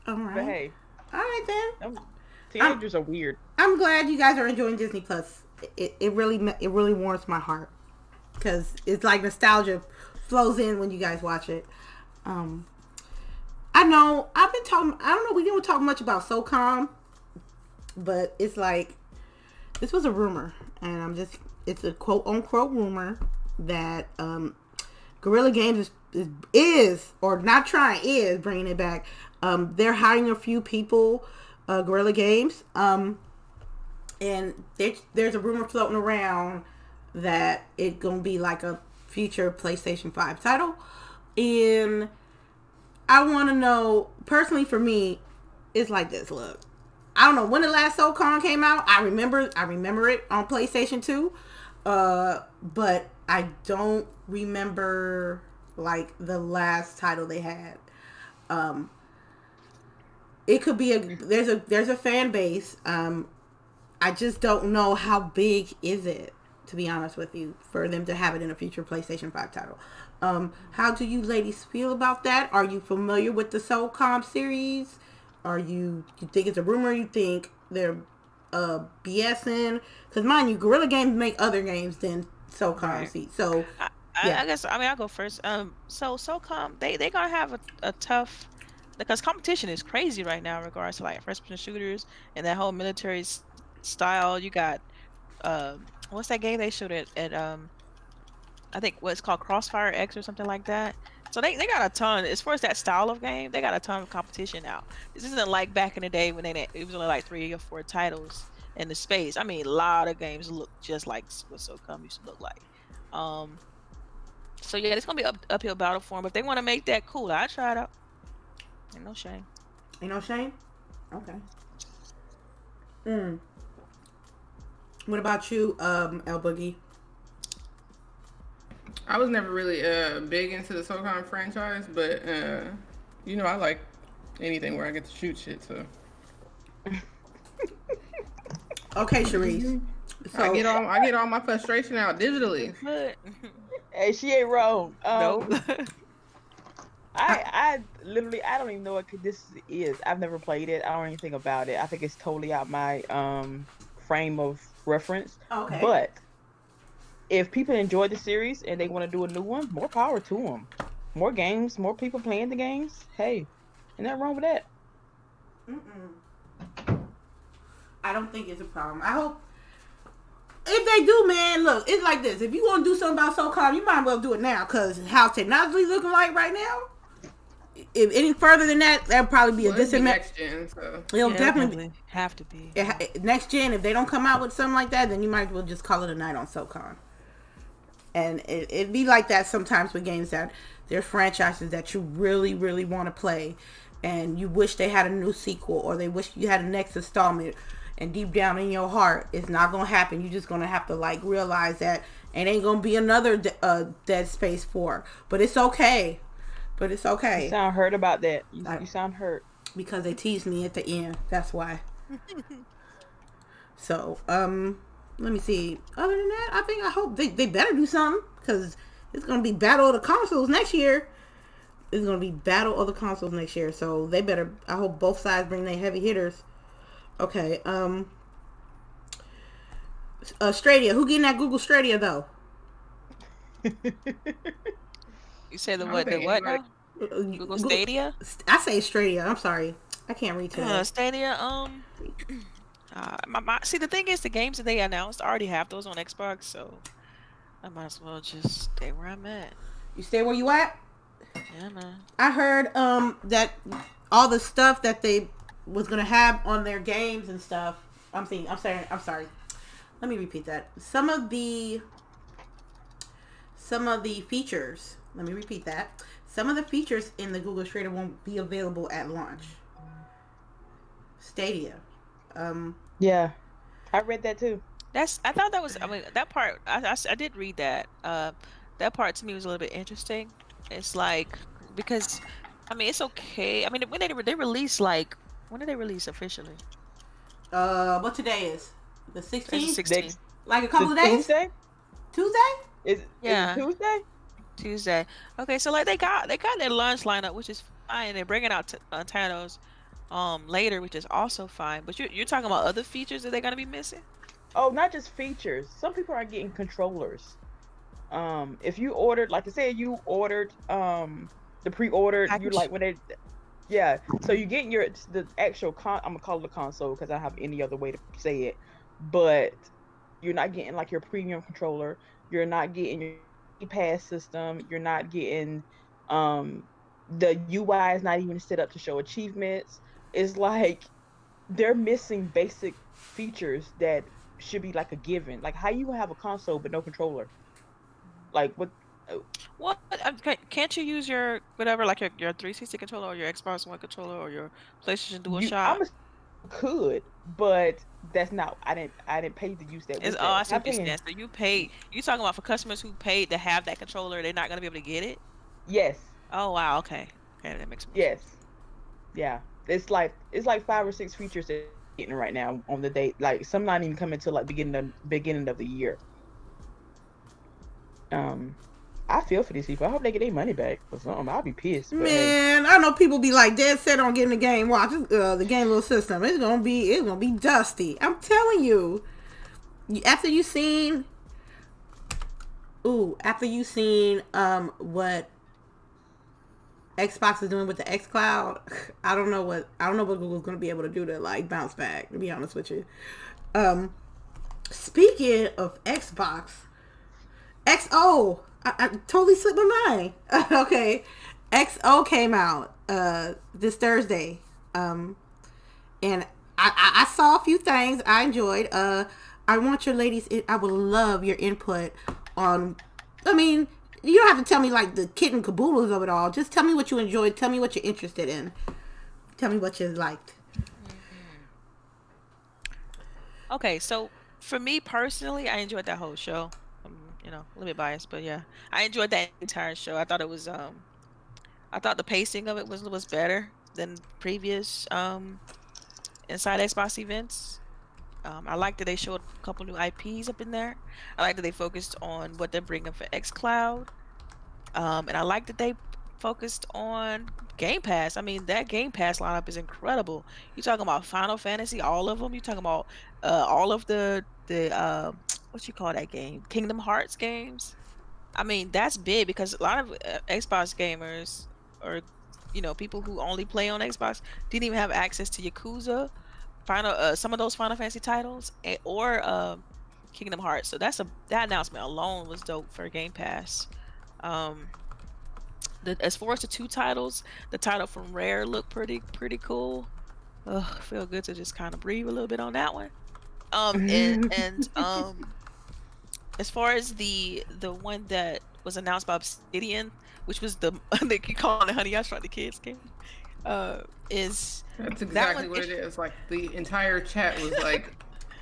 All But right. hey, All right then. them teenagers are weird. I'm glad you guys are enjoying Disney Plus. It, it really it really warms my heart because it's like nostalgia flows in when you guys watch it. Um, I know I've been talking. I don't know. We didn't talk much about SOCOM, but it's like this was a rumor, and I'm just it's a quote unquote rumor that um, Guerrilla Games is, is is or not trying is bringing it back. Um, they're hiring a few people, uh, Guerrilla Games. Um, and there, there's a rumor floating around that it gonna be like a future PlayStation Five title, and I want to know personally for me, it's like this. Look, I don't know when the last SOCOM came out. I remember, I remember it on PlayStation Two, uh, but I don't remember like the last title they had. Um, it could be a there's a there's a fan base. Um, I just don't know how big is it to be honest with you for them to have it in a future PlayStation 5 title. Um, how do you ladies feel about that? Are you familiar with the SOCOM series? Are you you think it's a rumor? You think they're uh BSing? Because mind you, Guerrilla Games make other games than SOCOM. Right. See, so I, Yeah. I guess I mean I'll go first. Um, so SOCOM they they gonna have a, a tough because competition is crazy right now in regards to like first person shooters and that whole military s- style. You got um, what's that game they showed at at um, I think what's called Crossfire X or something like that. So they, they got a ton as far as that style of game. They got a ton of competition now. This isn't like back in the day when they it was only like three or four titles in the space. I mean, a lot of games look just like what SOCOM used to look like. Um, so yeah, it's gonna be up uphill battle for them. But if they want to make that cool, I try it out. Ain't no shame. ain't no shame. Okay. Mm. What about you, um, El Boogie? I was never really uh big into the SOCOM franchise, but uh you know I like anything where I get to shoot shit. So Okay, Sharice. So, I get all I get all my frustration out digitally. Hey, she ain't wrong. Um, no. I, I literally, I don't even know what this is. I've never played it. I don't know anything about it. I think it's totally out my um frame of reference. Okay. But if people enjoy the series and they want to do a new one, more power to them. More games, more people playing the games. Hey, ain't nothing wrong with that. Mm-mm. I don't think it's a problem. I hope if they do, man, look, it's like this. If you want to do something about SOCOM, you might as well do it now because how technology looking like right now. If any further than that, that'd probably be a it'd disadvantage. next gen, so. It'll Yeah, definitely be, probably have to be. it next gen. If they don't come out with something like that, then you might as well just call it a night on SOCOM. And it, it'd be like that sometimes with games that there's franchises that you really, really want to play, and you wish they had a new sequel or they wish you had a next installment. And deep down in your heart, it's not gonna happen. You're just gonna have to like realize that it ain't gonna be another de- uh, Dead Space Four. But it's okay. But it's okay You sound hurt about that. You, I- you sound hurt. because they teased me at the end. That's why. so, um, let me see. Other than that, I think I hope they, they better do something because it's gonna be battle of the consoles next year. It's gonna be battle of the consoles next year. So they better. I hope both sides bring their heavy hitters. Okay. Um. Uh, Stradia. Who getting that Google Stradia though? You say the I what? The think what now? Google Stadia. I say Stradia. I'm sorry. I can't read today. Uh, Stadia. Um. Uh, my, my, see, the thing is, the games that they announced I already have those on Xbox, so I might as well just stay where I'm at. you stay where you at. Yeah, man. I heard um that all the stuff that they was gonna have on their games and stuff. I'm thinking. I'm sorry. I'm sorry. Let me repeat that. Some of the some of the features. Let me repeat that. Some of the features in the Google Stadia won't be available at launch. Stadia. Um. Yeah, I read that too. That's. I thought that was. I mean, that part. I. I did read that. Uh, that part to me was a little bit interesting. It's like because, I mean, it's okay. I mean, when they they release like when did they release officially? Uh. What today is? The It's 16th. Like a couple Is of days. Tuesday? Tuesday. Is, Yeah. is it Tuesday? Tuesday. Okay, so like they got they got their launch lineup, which is fine. They're bringing out t- uh, Thanos um later, which is also fine. But you're you're talking about other features that they're gonna be missing. Oh, not just features. Some people are getting controllers. Um, if you ordered, like I said, you ordered um the pre-ordered, you like when they, yeah. So you get your the actual con. I'm gonna call it a console because I don't have any other way to say it, but you're not getting like your premium controller. You're not getting your pass system. You're not getting um the UI is not even set up to show achievements. It's like they're missing basic features that should be like a given. Like how you have a console but no controller. Like what? What? Can't you use your whatever, like your, your 360 controller or your Xbox One controller or your PlayStation DualShock? I'm a, could, but that's not. I didn't. I didn't pay to use that. With oh, I see I'm what you're. So you paid. You talking about for customers who paid to have that controller, they're not gonna be able to get it. Yes. Oh wow. Okay. Okay, that makes more Yes. Yeah. It's like it's like five or six features that getting right now on the date. Like some not even coming till like beginning of beginning of the year. Um, I feel for these people. I hope they get their money back or something. I'll be pissed. But hey. Man, I know people be like dead set on getting the game. Watch uh, the game little system. It's gonna be it's gonna be dusty. I'm telling you. After you seen, ooh, after you seen um what Xbox is doing with the X Cloud, I don't know what I don't know what Google's gonna be able to do to like bounce back. To be honest with you, um, speaking of Xbox, XO. I, I totally slipped my mind. okay. XO came out uh this Thursday. Um and I, I, I saw a few things I enjoyed. Uh I want your ladies I would love your input on I mean, you don't have to tell me like the kit and caboodles of it all. Just tell me what you enjoyed. Tell me what you're interested in. Tell me what you liked. Okay, so for me personally, I enjoyed that whole show. You know, a little bit biased, but yeah, I enjoyed that entire show. I thought it was um, I thought the pacing of it was was better than previous um, Inside Xbox events. Um, I like that they showed a couple new IPs up in there. I like that they focused on what they're bringing for XCloud. Um, and I like that they focused on Game Pass. I mean, that Game Pass lineup is incredible. You talking about Final Fantasy, all of them. You talking about uh, all of the the uh, what you call that game, Kingdom Hearts games. I mean, that's big because a lot of uh, Xbox gamers or you know people who only play on Xbox didn't even have access to Yakuza, Final uh, some of those Final Fantasy titles, and, or uh, Kingdom Hearts. So that's a that announcement alone was dope for Game Pass. Um, the, as far as the two titles, the title from Rare looked pretty pretty cool. Ugh, feel good to just kind of breathe a little bit on that one. Um, and and um, as far as the the one that was announced by Obsidian, which was the they keep calling it Honey I Shrunk the Kids game, uh, is that's exactly that what it is. Like the entire chat was like.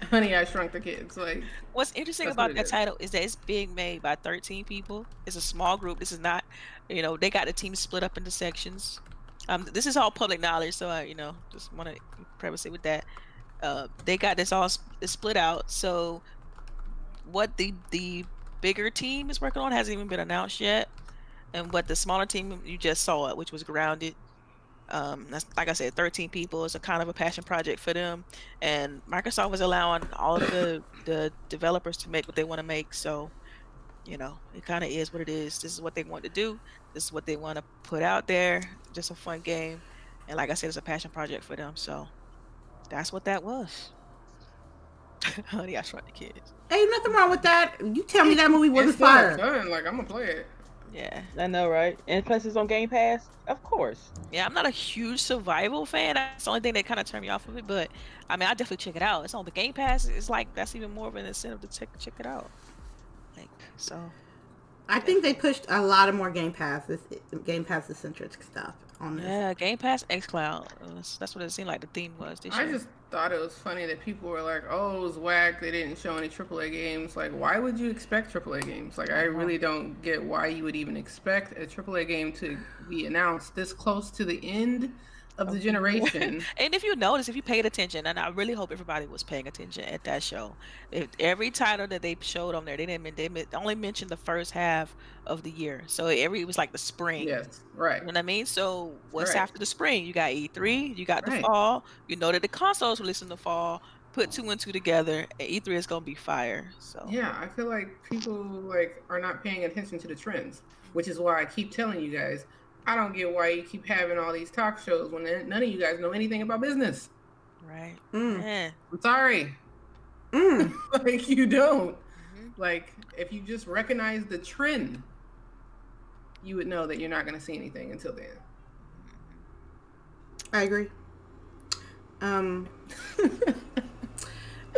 Honey, I Shrunk the Kids. Like, what's interesting about what that is. title is that it's being made by 13 people. It's a small group. This is not, you know, they got the team split up into sections. Um, this is all public knowledge, so I, you know, just want to preface it with that. Uh, they got this all sp- split out. So, what the the bigger team is working on hasn't even been announced yet, and what the smaller team you just saw it, which was grounded um, that's like I said, 13 people. It's a kind of a passion project for them, and Microsoft was allowing all of the the developers to make what they want to make. So, you know, it kind of is what it is. This is what they want to do. This is what they want to put out there. Just a fun game, and like I said, it's a passion project for them. So, that's what that was. Honey, I shrunk the kids. Ain't nothing wrong with that. You tell me that movie wasn't fire. Done. Like I'm gonna play it. Yeah. I know, right? And plus, it's on Game Pass, of course. Yeah, I'm not a huge survival fan. That's the only thing that kind of turned me off of it. But I mean, I definitely check it out. It's on the Game Pass. It's like that's even more of an incentive to check check it out. Like so. I think they pushed a lot of more Game Pass, Game Pass centric stuff on this. Yeah, Game Pass, XCloud. That's what it seemed like the theme was. I year. just thought it was funny that people were like, "Oh, it was whack. They didn't show any AAA games." Like, why would you expect AAA games? Like, I uh-huh. really don't get why you would even expect a AAA game to be announced this close to the end of the generation. and if you notice, if you paid attention, and I really hope everybody was paying attention at that show, if every title that they showed on there, they didn't they only mentioned the first half of the year. So every it was like the spring. Yes, right. You know what I mean? So what's right. after the spring? You got E3, you got the fall. You know that the consoles released in the fall. Put two and two together, and E3 is gonna be fire. So yeah, I feel like people like are not paying attention to the trends, which is why I keep telling you guys I don't get why you keep having all these talk shows when none of you guys know anything about business. Right. Mm. Yeah. I'm sorry. Mm. like you don't. Mm-hmm. Like if you just recognize the trend, you would know that you're not going to see anything until then. I agree. Um. oh,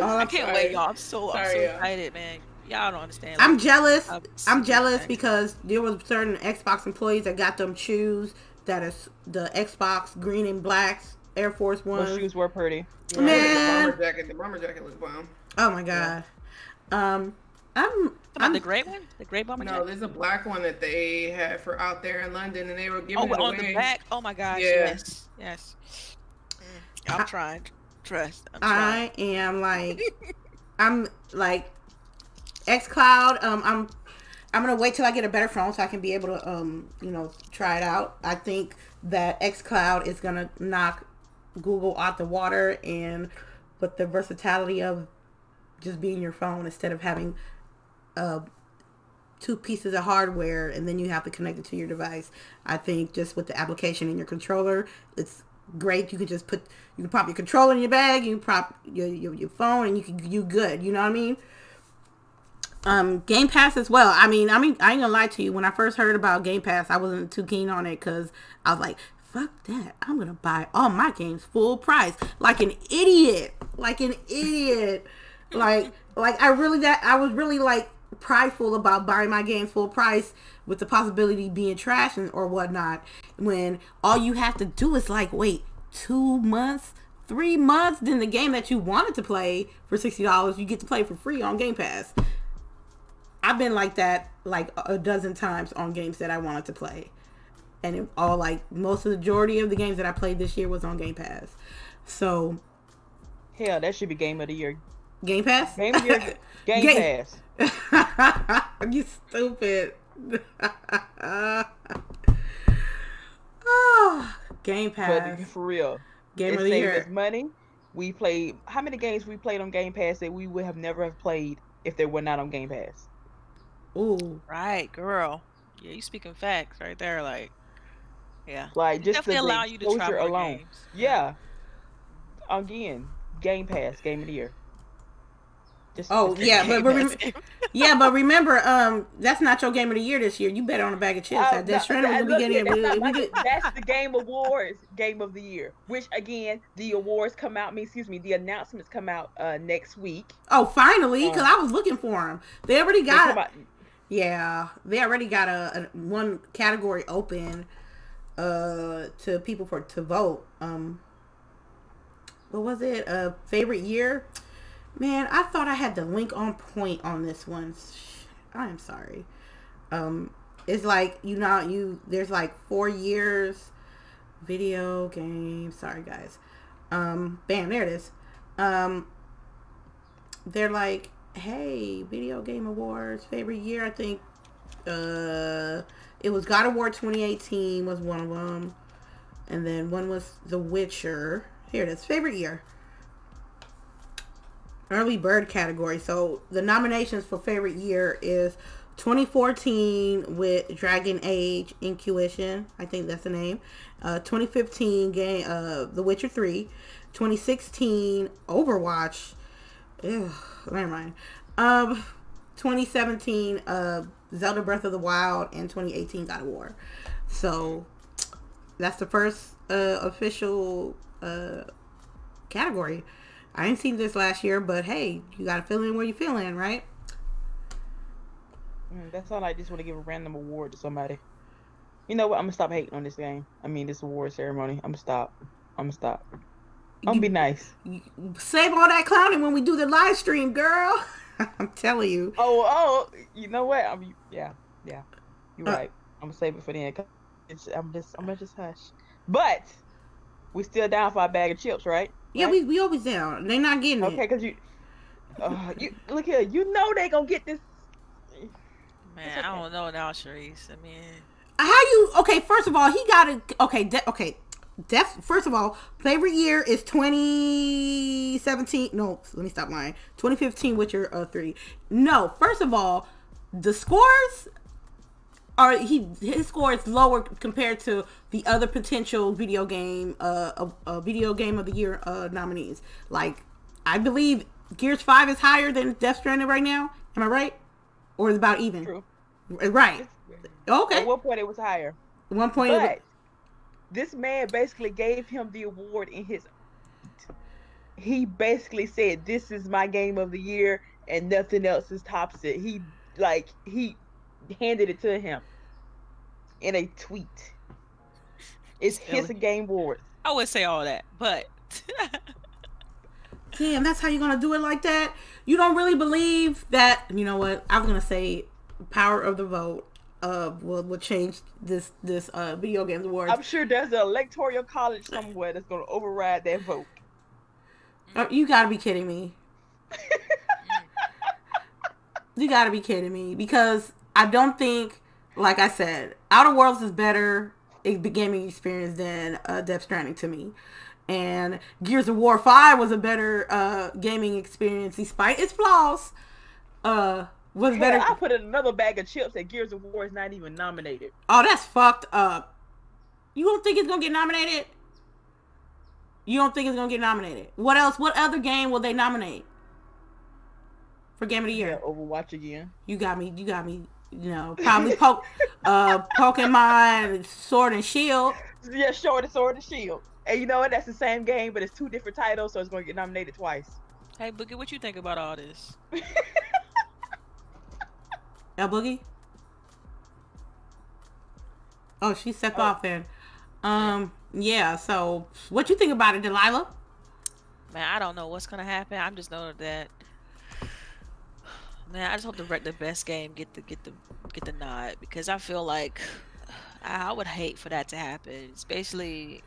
I can't sorry. wait, y'all. I'm so, sorry, I'm so excited, man y'all don't understand. I'm jealous. I'm, I'm jealous because there was certain Xbox employees that got them shoes that is the Xbox green and blacks Air Force One. Those shoes were pretty. Yeah. Man, the bomber jacket. The bomber jacket was bomb. Oh my god. Yeah. Um, I'm. I'm the gray one. The gray bomber. Jacket? No, jacket? there's a black one that they had for out there in London, and they were giving oh, it on away. the back. Oh my gosh. Yeah. Yes. Yes. Mm, I'm I, trying. Trust. I'm trying. I am like. I'm like xCloud. Um, I'm I'm gonna wait till I get a better phone so I can be able to um, you know, try it out. I think that xCloud is gonna knock Google out the water and with the versatility of just being your phone instead of having uh two pieces of hardware and then you have to connect it to your device. I think just with the application in your controller, it's great. You can just put you can pop your controller in your bag, you prop your, your, your phone and you can you good. You know what I mean? Um game pass as well. I mean i mean i ain't gonna lie to you. When i first heard about game pass i wasn't too keen on it because i was like fuck that. I'm gonna buy all my games full price. Like an idiot. Like an idiot. Like like i really that i was really like prideful about buying my games full price with the possibility being trash and, or whatnot when all you have to do is like wait two months three months then the game that you wanted to play for $60 you get to play for free on game pass I've been like that like a dozen times on games that I wanted to play. And it, all like most of the majority of the games that I played this year was on Game Pass. So Hell, that should be game of the year. Game Pass? Game of the year Game, game. Pass. you stupid. oh, Game Pass. But for real, Game it of the year. money. We played how many games we played on Game Pass that we would have never have played if they were not on Game Pass. Ooh. Right, girl. Yeah, you speaking facts right there. Like, yeah. Like just the, Definitely allow you to try alone. games. Yeah. Again, Game Pass, Game of the Year. Just, Oh just- yeah, but, but Game rem- yeah, but remember, um, that's not your game of the year this year. You bet on a bag of chips. Oh, that Death no, that- look, getting that's, it. not We my- get- that's the Game Awards Game of the Year. Which again, the awards come out. Me, excuse me, the announcements come out uh next week. Oh, finally, because Uh, I was looking for them. They already got. come out- Yeah, they already got a, a one category open uh to people for to vote. Um what was it? Uh favorite year? Man, I thought I had the link on point on this one. I am sorry. Um it's like you know you there's like 4 years video game. Sorry guys. Um bam, there it is. Um they're like, hey, video game awards, favorite year. I think uh, it was God of War 2018 was one of them, and then one was The Witcher. Here it is, favorite year. Early bird category. So the nominations for favorite year is 2014 with Dragon Age Inquisition. I think that's the name. Uh, 2015 game, uh, The Witcher 3. 2016 Overwatch. Ew, never mind. Um, 2017 uh, Zelda Breath of the Wild and 2018 God of War. So that's the first uh, official uh, category. I ain't seen this last year, but hey, you got to fill in where you fill in, right? Mm, that's all. I just want to give a random award to somebody. You know what? I'm gonna stop hating on this game. I mean, this award ceremony. I'm gonna stop. I'm gonna stop. I'm gonna be nice. Save all that clowning when we do the live stream, girl. I'm telling you. Oh, oh, you know what? I'm yeah, yeah. You're Uh, right. I'm gonna save it for the end. It's, I'm just, I'm gonna just hush. But we still down for our bag of chips, right? Yeah, Right? we we always down. They're not getting Okay, it. cause you, uh, you look here. You know they gonna get this. Man, okay. I don't know now, Sharice. I mean, How you? Okay, first of all, he got to. Okay, de- okay. Def, first of all, favorite year is 2017. No, let me stop lying. 2015 Witcher uh, 3. No, first of all, the scores are he his score is lower compared to the other potential video game uh, uh, uh video game of the year uh nominees. Like I believe Gears 5 is higher than Death Stranding right now. Am I right? Or is it about even? True. Right. Okay. At one point it was higher, One point. but this man basically gave him the award in his. He basically said, "This is my game of the year, and nothing else is tops it." He like he handed it to him in a tweet. It's his game award. I would say all that, but Damn, that's how you're gonna do it like that? You don't really believe that? You know what? I was gonna say, power of the vote uh will will change this this uh video games awards. I'm sure there's an electoral college somewhere that's going to override that vote. Uh, you gotta be kidding me. you gotta be kidding me because I don't think, like I said, Outer Worlds is better a gaming experience than uh, Death Stranding to me. And Gears of War 5 was a better uh, gaming experience despite its flaws. Uh, was Hell, better. I put in another bag of chips that Gears of War is not even nominated. Oh, that's fucked up. You don't think it's gonna get nominated? You don't think it's gonna get nominated? What else? What other game will they nominate for Game of the Yeah, Year? Overwatch again. You got me. You got me. You know, probably po- uh, Pokemon Sword and Shield. Yeah, sure, the Sword and Shield. And you know what? That's the same game, but it's two different titles, so it's going to get nominated twice. hey, Boogie, what you think about all this? El Boogie. Oh, she stepped Oh. off then. Um, yeah. So, what you think about it, Delilah? Man, I don't know what's gonna happen. I'm just know that. Man, I just hope the the best game get the get the get the nod because I feel like I I would hate for that to happen. It's basically,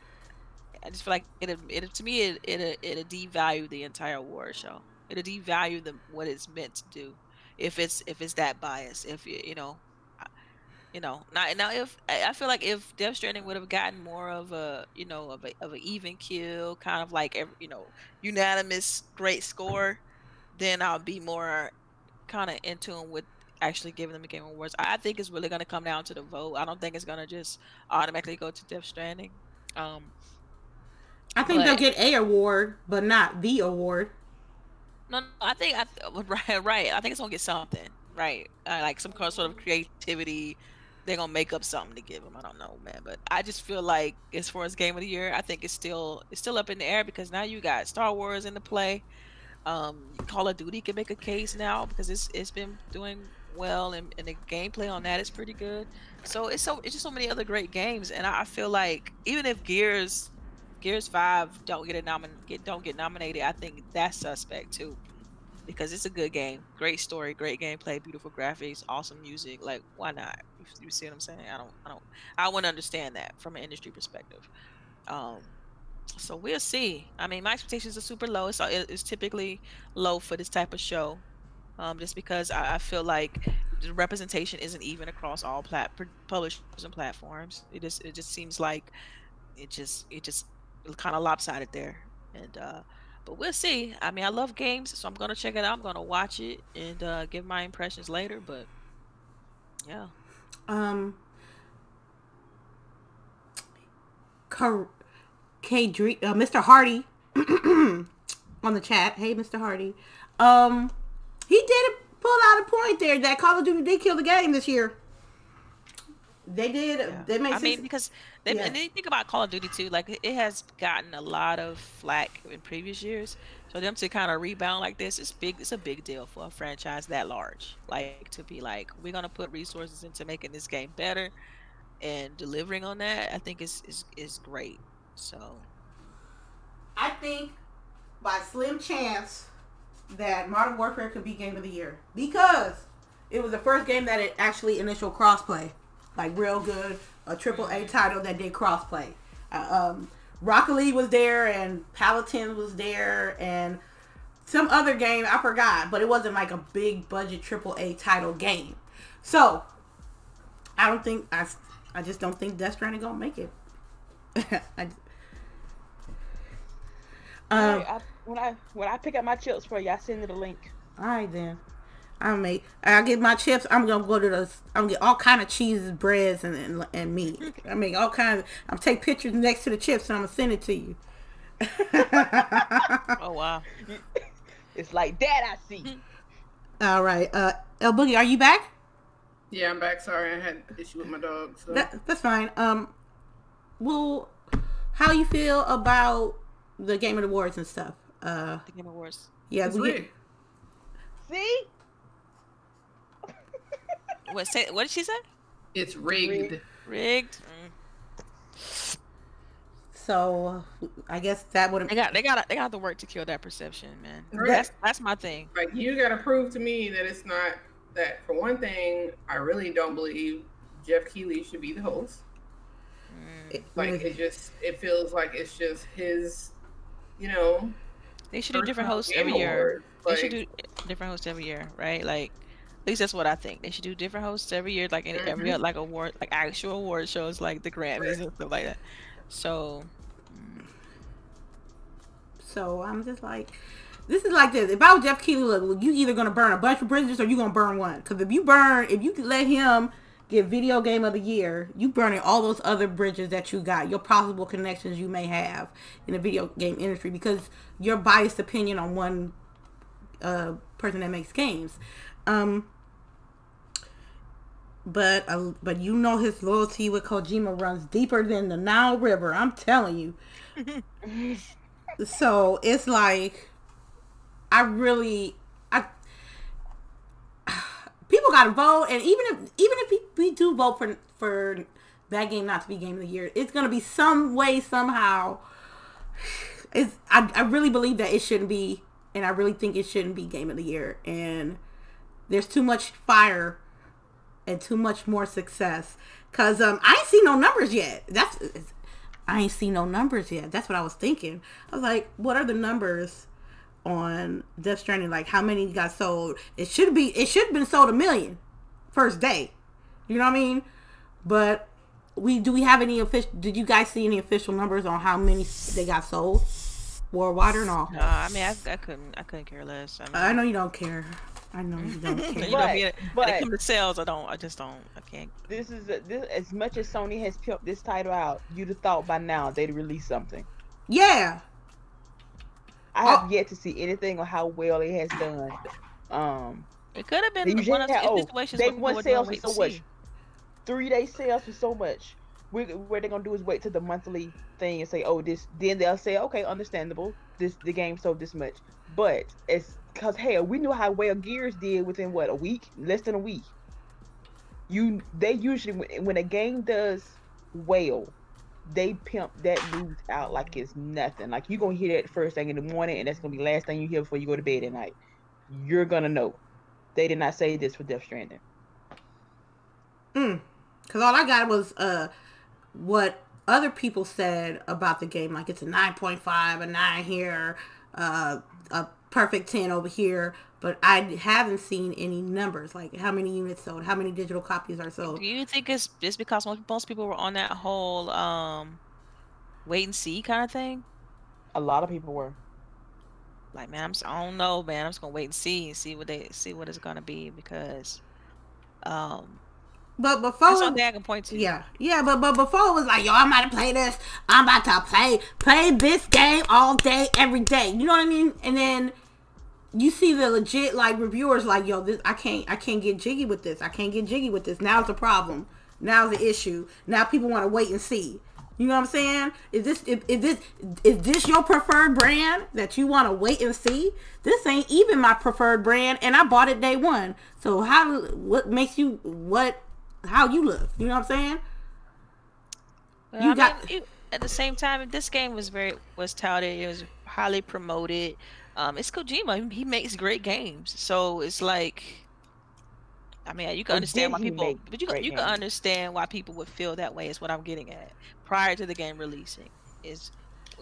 I just feel like it it to me it it it devalue the entire award show. It'll devalue the what it's meant to do if it's if it's that biased. If you you know, you know, now now if I feel like if Death Stranding would have gotten more of a you know of a of an even kill, kind of like every, you know unanimous great score, then I'll be more kind of in tune with actually giving them a Game Awards. I think it's really going to come down to the vote. I don't think it's going to just automatically go to Death Stranding. Um, I think but, they'll get a award, but not the award. No, no I think I right, right. I think it's gonna get something, right? Uh, like some kind of sort of creativity. They're gonna make up something to give them. I don't know, man. But I just feel like as far as game of the year, I think it's still it's still up in the air because now you got Star Wars in the play. Um, Call of Duty can make a case now because it's it's been doing well and, and the gameplay on that is pretty good. So it's so it's just so many other great games, and I, I feel like even if Gears Gears Five don't get a nomin get don't get nominated, I think that's suspect too, because it's a good game, great story, great gameplay, beautiful graphics, awesome music. Like, why not? You, see what I'm saying? I don't, I don't, I wouldn't understand that from an industry perspective. Um, so we'll see. I mean, my expectations are super low. It's, it's typically low for this type of show, um, just because I, I feel like the representation isn't even across all plat- publishers and platforms. It just, it just seems like it just, it just kind of lopsided there. And uh, but we'll see. I mean, I love games, so I'm gonna check it out. I'm gonna watch it and uh, give my impressions later. But yeah. Um. K, K uh, Mr. Hardy on the chat. Hey, Mr. Hardy. Um, he did pull out a point there that Call of Duty did kill the game this year. They did. Yeah. They made. I mean, because they, yeah. and then you think about Call of Duty too. Like it has gotten a lot of flack in previous years. So them to kind of rebound like this is big. It's a big deal for a franchise that large. Like to be like, we're gonna put resources into making this game better, and delivering on that. I think is is is great. So. I think by slim chance that Modern Warfare could be Game of the Year because it was the first game that it actually initial crossplay like real good, a triple A title that did crossplay. Uh, um, Rocket League was there and Paladin was there and some other game I forgot, but it wasn't like a big budget triple A title game. So I don't think I, I just don't think Death Stranding gonna make it. I, um, I, when I when I pick up my chips for you, I send you the link. All right then. I make I get my chips. I'm gonna go to the. I'm gonna get all kind of cheeses, breads, and, and and meat. I make all kinds. I'm take pictures next to the chips, and I'm gonna send it to you. oh wow! It's like that. I see. All right, uh, El Boogie, are you back? Yeah, I'm back. Sorry, I had issue with my dog. So. That, that's fine. Um, well, how you feel about the Game of the Awards and stuff? Uh, the Game of Awards. Yeah, we get, See, what say? What did she say? It's rigged. Rigged. Mm. So I guess that would they got they got they got the work to kill that perception, man. Right. That's that's my thing. Like you got to prove to me that it's not that. For one thing, I really don't believe Geoff Keighley should be the host. Mm. like it just it feels like it's just his, you know. They should do different hosts every year. Like, they should do different hosts every year, right? Like at least that's what I think. They should do different hosts every year, like mm-hmm. every like award, like actual award shows, like the Grammys and stuff like that. So, mm. so I'm just like, this is like this. If I was Geoff Keighley, look, you either gonna burn a bunch of bridges or you gonna burn one. Because if you burn, if you let him get video game of the year, you burning all those other bridges that you got, your possible connections you may have in the video game industry because your biased opinion on one uh, person that makes games. Um, but uh, but you know his loyalty with Kojima runs deeper than the Nile River. I'm telling you. so it's like, I really, I people got to vote, and even if even if we, do vote for for that game not to be game of the year, it's gonna be some way somehow. It's I I really believe that it shouldn't be, and I really think it shouldn't be game of the year, and there's too much fire and too much more success. Cause um, I ain't seen no numbers yet. That's I ain't seen no numbers yet. That's what I was thinking. I was like, what are the numbers on Death Stranding? Like, how many got sold? It should be. It should have been sold a million first day. You know what I mean? but we do we have any official? Did you guys see any official numbers on how many they got sold worldwide or not? No, I mean I, I couldn't I couldn't care less. I, mean, I know you don't care. I know you don't care. you know, but, but, when it comes to sales, I don't. I just don't. I can't. This is a, this as much as Sony has pimped this title out. You'd have thought by now they'd release something. Yeah. I have oh. yet to see anything on how well it has done. Um, it could have been one of the oh, situations they won sales for so much. Three day sales for so much. We, what they're gonna do is wait till the monthly thing and say, oh, this. Then they'll say, okay, understandable. This the game sold this much, but it's because hell, we knew how well Gears did within what a week, less than a week. You, they usually when a game does well, they pimp that news out like it's nothing. Like you're gonna hear that first thing in the morning, and that's gonna be the last thing you hear before you go to bed at night. You're gonna know. They did not say this for Death Stranding. Hmm. Cause all I got was uh what other people said about the game, like it's a nine point five, a nine here, uh, a perfect ten over here. But I haven't seen any numbers, like how many units sold, how many digital copies are sold. Do you think it's just because most, most people were on that whole um wait and see kind of thing? A lot of people were like man i'm just, i don't know man i'm just gonna wait and see and see what they see what it's gonna be because um but before that's something I can point to. Yeah, yeah, but but before it was like, yo, I'm about to play this. I'm about to play play this game all day, every day. You know what I mean? And then you see the legit like reviewers like, yo, this I can't I can't get jiggy with this. I can't get jiggy with this. Now it's a problem. Now the issue. Now people want to wait and see. You know what I'm saying? Is this if, is this is this your preferred brand that you want to wait and see? This ain't even my preferred brand, and I bought it day one. So how what makes you what how you look? You know what I'm saying? Well, you I got mean, it, at the same time. This game was very was touted. It was highly promoted. Um, it's Kojima. He makes great games. So it's like I mean, you can understand why people, but you you can understand why people would feel that way. Is what I'm getting at. Prior to the game releasing, is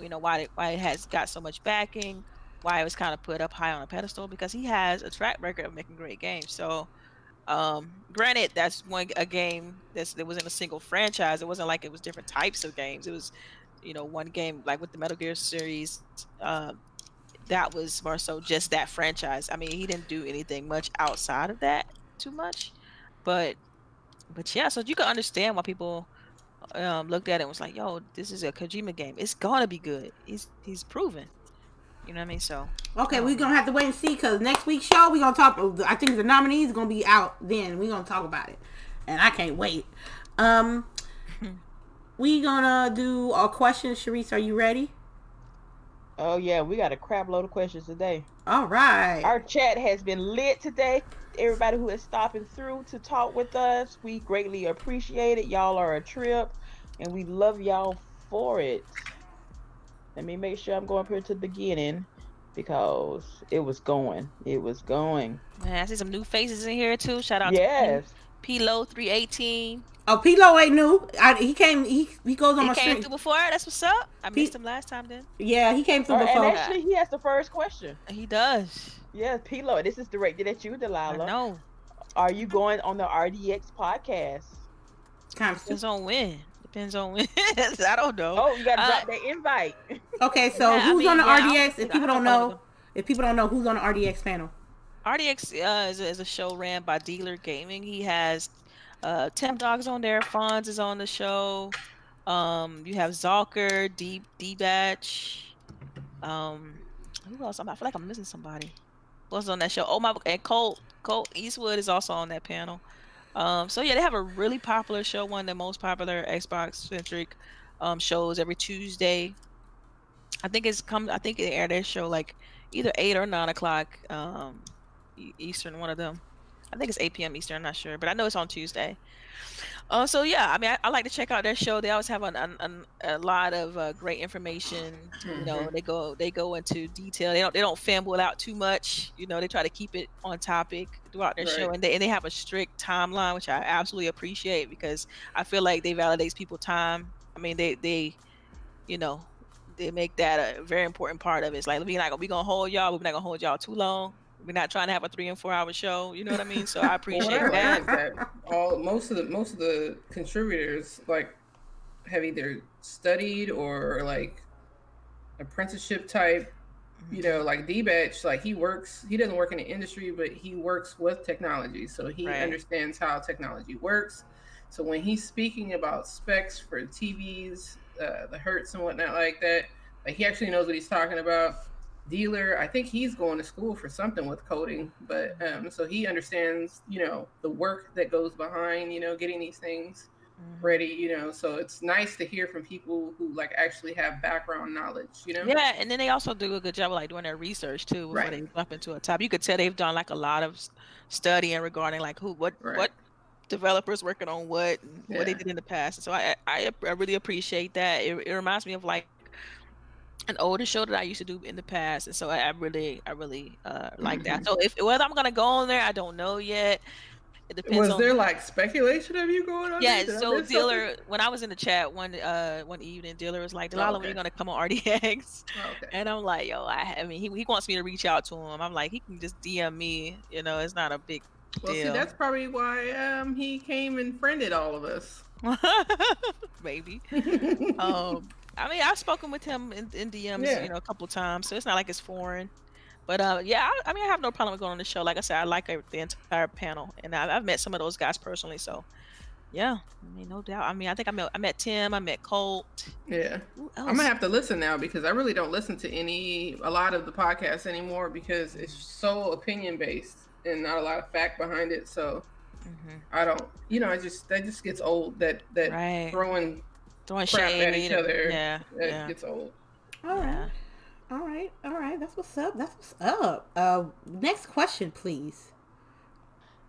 you know why it, why it has got so much backing, why it was kind of put up high on a pedestal because he has a track record of making great games. So, um, granted, that's one a game that's that was in a single franchise. It wasn't like it was different types of games. It was, you know, one game like with the Metal Gear series. Uh, that was more so just that franchise. I mean, he didn't do anything much outside of that too much, but but yeah, so you can understand why people um, looked at it and was like, "Yo, this is a Kojima game. It's gonna be good. He's he's proven." You know what I mean? So okay, um, we're gonna have to wait and see because next week's show we're gonna talk. I think the nominees gonna be out then. We're gonna talk about it, and I can't wait. Um, we gonna do our questions. Sharice, are you ready? Oh yeah, we got a crap load of questions today. All right. Our chat has been lit today everybody who is stopping through to talk with us. We greatly appreciate it. Y'all are a trip, and we love y'all for it. Let me make sure I'm going up here to the beginning because it was going. It was going. Man, I see some new faces in here too. Shout out yes. to Pilo three eighteen. Oh, Pilo ain't new. I, he came. He he goes on he my came stream. through before. That's what's up. I P- missed him last time. Then. Yeah, he came through uh, before. And actually, he has the first question. He does. Yes, Pilo. This is directed at you, Delilah. No. Are you going on the RDX podcast? Kind of depends on when. Depends on when. I don't know. Oh, you gotta uh, drop that invite. Okay, so yeah, who's I mean, on the yeah, RDX? If people don't know, if people don't know who's on the RDX panel. RDX uh, is, a, is a show ran by Dealer Gaming. He has uh, Temp Dogs on there. Fonz is on the show. Um, you have Zalker, D D Batch. Um, who else? I feel like I'm missing somebody What's on that show. Oh my, and Colt Colt Eastwood is also on that panel. Um, so yeah, they have a really popular show, one of the most popular Xbox centric um, shows every Tuesday. I think it's come. I think they air their show like either eight or nine o'clock um, Eastern. One of them. I think it's 8 p.m. Eastern. I'm not sure, but I know it's on Tuesday. Uh, so yeah, I mean, I, I, like to check out their show. They always have an, an, a lot of uh, great information. You know, mm-hmm. they go they go into detail. They don't they don't fumble out too much. You know, they try to keep it on topic throughout their right. show, and they and they have a strict timeline, which I absolutely appreciate because I feel like they validates people time. I mean, they they, you know, they make that a very important part of it. It's like we're not gonna we gonna hold y'all, we're not gonna hold y'all too long. We're not trying to have a three and four hour show. You know what I mean? So I appreciate well, that. that. All most of the most of the contributors like have either studied or like apprenticeship type. You know, like D Batch, like he works. He doesn't work in the industry, but he works with technology, so he right. understands how technology works. So when he's speaking about specs for TVs, uh, the hertz and whatnot like that, like he actually knows what he's talking about dealer i think he's going to school for something with coding but um so he understands you know the work that goes behind you know getting these things mm-hmm. ready you know so it's nice to hear from people who like actually have background knowledge you know yeah and then they also do a good job of like doing their research too before right. they jump into a top you could tell they've done like a lot of studying regarding like who what right. what developers working on what yeah. what they did in the past so i i, I really appreciate that it, it reminds me of like an older show that I used to do in the past, and so I, I really, I really uh, like mm-hmm. that. So if whether I'm gonna go on there, I don't know yet. It depends. Was on, there like speculation of you going on? Yeah. So dealer, something? when I was in the chat one uh one evening, dealer was like, "Delilah, oh, okay. when you gonna come on RDX?" Oh, okay. And I'm like, "Yo, I, I mean, he he wants me to reach out to him. I'm like, he can just DM me. You know, it's not a big well, deal. see, that's probably why um he came and friended all of us. Maybe. um, I mean, I've spoken with him in, in DMs, yeah. you know, a couple times, so it's not like it's foreign. But uh, yeah, I, I, mean, I have no problem with going on the show. Like I said, I like the entire panel, and I, have met some of those guys personally. So, yeah, I mean, no doubt. I mean, I think I met I met Tim, I met Colt. Yeah, I'm gonna have to listen now because I really don't listen to any a lot of the podcasts anymore because it's so opinion based and not a lot of fact behind it. So. Mm-hmm. I don't, you know, I just that just gets old. That that right. throwing throwing shade at each other. Yeah, it yeah. gets old. All right. All right, all right. That's what's up. That's what's up. Uh, next question, please.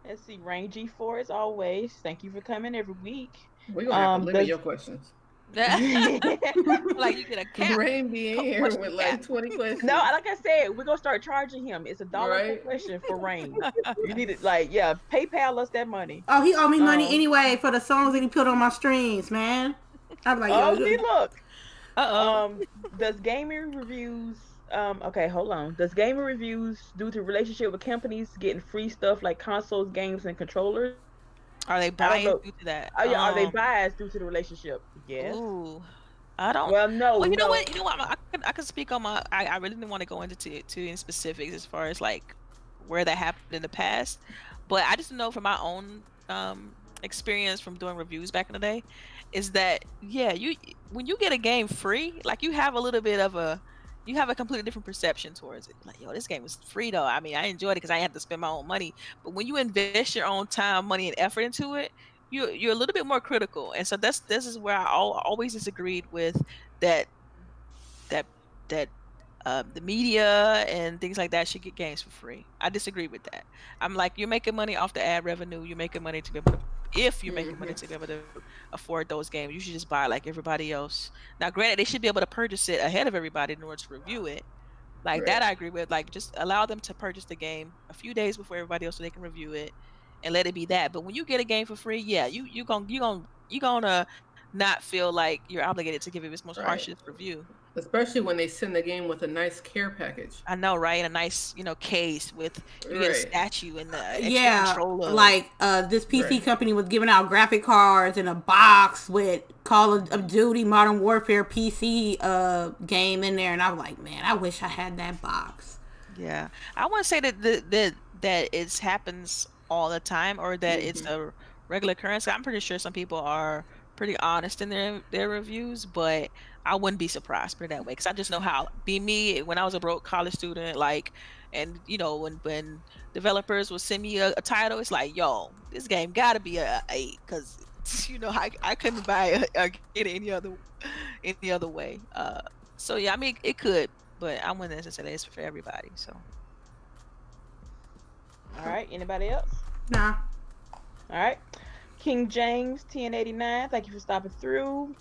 Let's see, Rangy Four as always. Thank you for coming every week. We're gonna have to um, limit your questions. like you get a cap. Rain being here with like twenty questions. No, like I said, we're gonna start charging him. It's a dollar right? per question for Rain. you need it, like yeah, PayPal us that money. Oh, he owe me money um, anyway for the songs that he put on my streams, man. I'm like, oh, see, look. Uh-oh. Um, does gaming reviews? Um, okay, hold on. Does gaming reviews due to relationship with companies getting free stuff like consoles, games, and controllers? Are they biased due to that? Oh, yeah, um, are they um, biased due to the relationship? Yes. Ooh. I don't. Well, no. Well, you no. know what? You know what? I could, I could speak on my. I, I really didn't want to go into to, to in specifics as far as like where that happened in the past, but I just know from my own um, experience from doing reviews back in the day, is that yeah, you when you get a game free, like you have a little bit of a you have a completely different perception towards it. Like, yo, this game was free though. I mean, I enjoyed it because I had to spend my own money. But when you invest your own time, money, and effort into it, you you're a little bit more critical. And so that's this is where I always disagreed with that that that uh, the media and things like that should get games for free. I disagree with that. I'm like, you're making money off the ad revenue. You're making money to be able to if you're making money to be able to afford those games, you should just buy like everybody else. Now, granted, they should be able to purchase it ahead of everybody in order to review it. Like right. that, I agree with. Like, just allow them to purchase the game a few days before everybody else, so they can review it, and let it be that. But when you get a game for free, yeah, you you gonna you gonna you gonna not feel like you're obligated to give it its most right. harshest review. Especially when they send the game with a nice care package. I know, right? A nice, you know, case with you right. get a statue and the yeah, controller. Like uh, this PC right. company was giving out graphic cards in a box with Call of Duty Modern Warfare PC uh, game in there, and I was like, man, I wish I had that box. Yeah, I want to say that the, that that it happens all the time, or that mm-hmm. it's a regular occurrence. I'm pretty sure some people are pretty honest in their their reviews, but I wouldn't be surprised put it that way because I just know how be me when I was a broke college student, like, and you know when when developers will send me a, a title, it's like, yo, this game got to be a, eight because you know I, I couldn't buy get it any other any other way. Uh, so yeah, I mean it could, but I wouldn't necessarily it's for everybody. So. All right. Anybody else? Nah. All right. King James 1089, thank you for stopping through.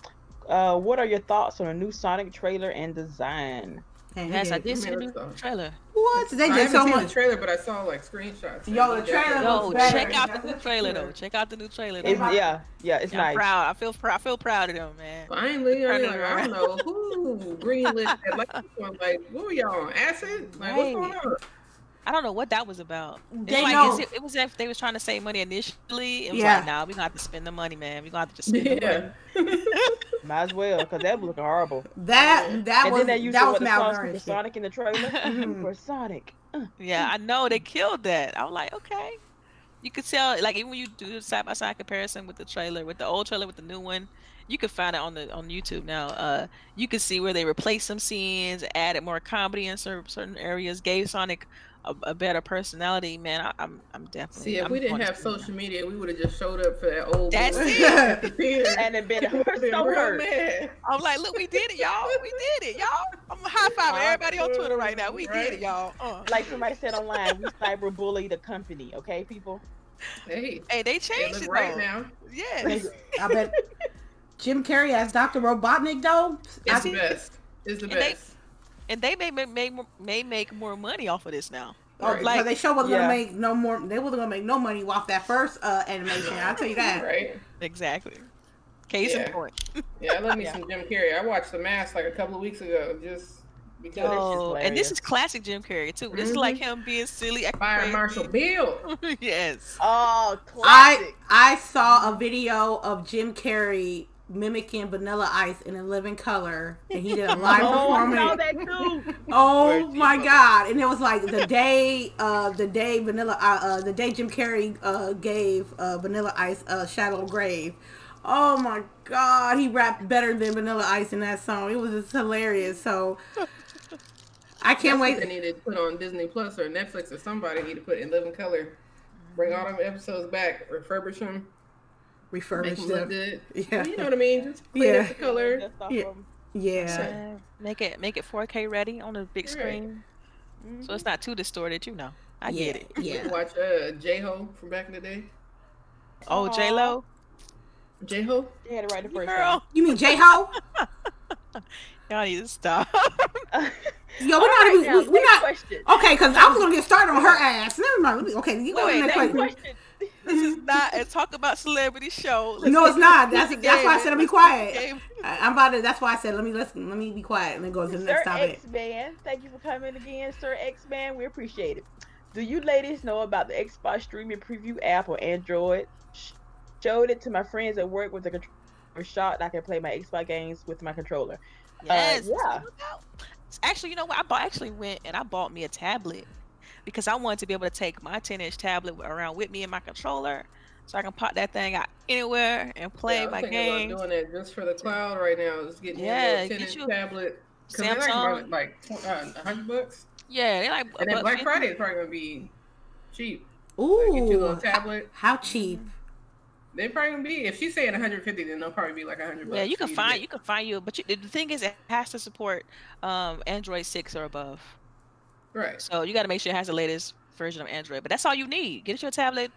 Uh, what are your thoughts on a new Sonic trailer and design? yes, I did see the new trailer. What? They I haven't seen the trailer, but I saw like screenshots. Yo, the trailer Yo, check out the new trailer though. Check out the new trailer. It's, yeah, yeah, it's yeah, nice. I'm proud. I feel proud. I feel proud of them, man. Finally, I, mean, like, I don't know who greenlit that. Like, like, what were y'all on acid? Like, right. what's going on? I don't know what that was about. It's They like, know. is it, it was if they was trying to save money initially. It was Yeah. like, nah, we gonna have to spend the money, man. We gonna have to just spend the money. Yeah. Might as well, because that was looking horrible. That that and was then they used that was what, the songs from the malnourished. Sonic in the trailer mm-hmm. mm-hmm. for Sonic. Uh. Yeah, I know they killed that. I was like, okay. You could tell, like even when you do side by side comparison with the trailer, with the old trailer with the new one, you could find it on the on YouTube now. Uh, you could see where they replaced some scenes, added more comedy in cer- certain areas, gave Sonic a, a better personality. Man, I, I'm I'm definitely. See, if I'm we didn't have see it now. social media, we would have just showed up for that old. That's boy it. at the theater. And it been People been so hurt. mad. I'm like, look, we did it, y'all. We did it, y'all. I'm high fiving everybody on Twitter right now. We did it, y'all. Uh. Like somebody said online, we cyberbully the company, okay, people? Hey, Hey, they they changed look it right though. now. Yes. I bet Jim Carrey as Dr. Robotnik though. It's see. the best. It's the And they- best. And they may make, may, may make more money off of this now. Oh, Right. like, Like- they show wasn't Yeah. gonna make no more. They wasn't gonna make no money off that first uh, animation. I'll tell you that. Right. Exactly. Case Yeah. in point. Yeah, I love me Yeah. some Jim Carrey. I watched The Mask like a couple of weeks ago, just because. Oh, and this is classic Jim Carrey too. This is like him being silly. acting Fire crazy. Marshal Bill. yes. Oh, classic. I. I saw a video of Jim Carrey mimicking Vanilla Ice in a living color, and he did a live oh, I performance. saw that too. Oh Where'd my god! And it was like the day, uh, the day Vanilla, uh, uh the day Jim Carrey uh gave uh Vanilla Ice uh Shadow Grave. Oh my god, he rapped better than Vanilla Ice in that song. It was just hilarious. So I can't That's what They wait. need to put on Disney Plus or Netflix or somebody need to put in living color. Bring all them episodes back, refurbish them, make Refurbish them look them. good. Yeah, You know what I mean? Just clean Yeah. up the color. Just Yeah. of- yeah. So, make it make it 4K ready on the big Right. screen, so it's not too distorted. You know, I yeah, get it. Yeah. Watch uh, J Ho from back in the day. Oh, J Lo, J Ho. They had it right the first girl, You mean J Ho? y'all need to stop. Yo, we're not. right, even- now, we, we're not. question. Okay, because I was gonna get started on her ass. Never mind. Okay, you go Wait, to the next Next question. question. this is not a talk about celebrity show. No, it's not. That's This is that's why I game. said let me This is quiet. I- I'm about to. That's why I said let me listen. Let me be quiet and then go to the Sir next topic. X Man, thank you for coming again, Sir X Man. We appreciate it. Do you ladies know about the Xbox streaming preview app on Android? Showed it to my friends at work with the controller shot. I can play my Xbox games with my controller. Uh, yes. yeah. that's what it's about. Actually, you know what? I bought, actually went and I bought me a tablet because I wanted to be able to take my 10 inch tablet around with me and my controller so I can pop that thing out anywhere and play Yeah, my game. games. About doing that just for the cloud right now. Just getting Yeah, yeah, get a 10 inch you tablet. Because they're like, Samsung. like tw- uh, 100 bucks. Yeah, they like a And then Black 50. Friday is probably going to be cheap. Like, get you a little Ooh, tablet. how cheap? They probably gonna be. If she's saying 150, then they'll probably be like 100 bucks. Yeah, you can find get. you can find you, but you, the thing is, it has to support um, Android six or above. Right. So you got to make sure it has the latest version of Android. But that's all you need. Get you a tablet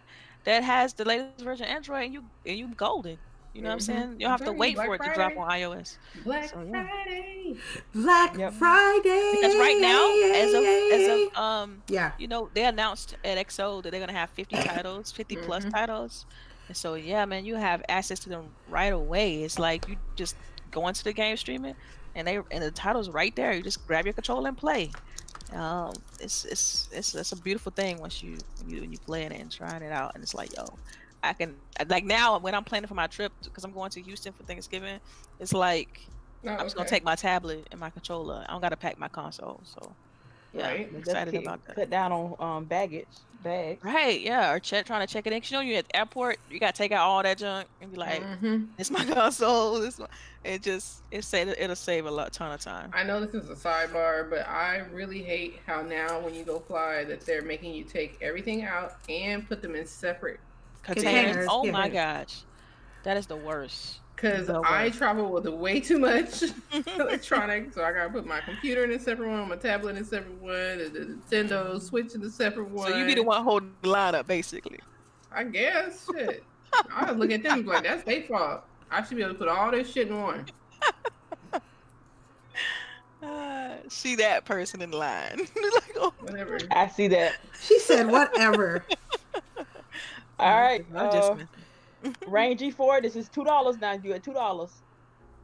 that has the latest version of Android, and you and you golden. You know what I'm Mhm. saying? You don't have to wait Black for it to drop on iOS. Black So, yeah. Friday. Black Yep. Friday. Because right now, as of as of um, yeah, you know, they announced at XO that they're gonna have 50 titles, 50 plus Mhm. titles, and so yeah, man, you have access to them right away. It's like you just go into the game streaming, and they and the titles right there. You just grab your controller and play. Um, it's it's it's it's a beautiful thing once you when you when you playing it and trying it out, and it's like yo, I can like now when I'm planning for my trip because I'm going to Houston for Thanksgiving. It's like Oh, I'm just gonna okay. take my tablet and my controller. I don't gotta pack my console, so yeah, Right. I'm excited about that. Cut down on um baggage bags. Right, yeah, or check trying to check it in. 'Cause you know, you're at the airport, you gotta take out all that junk and be like, Mhm. "It's my console." This, my... it just it say it'll save a lot ton of time. I know this is a sidebar, but I really hate how now when you go fly that they're making you take everything out and put them in separate. Containers. Containers, Oh my gosh, that is the worst. Because The I travel with way too much electronics, so I gotta put my computer in a separate one, my tablet in a separate one, the, the Nintendo Switch in a separate one. So you be the one holding the line up, basically. I guess. Shit. I look at them like that's their fault. I should be able to put all this shit in one. Uh, see that person in line. like, oh, Whatever. I see that. she said whatever. All right. I'm just Uh, Range G4, this is two dollars now. You at two dollars.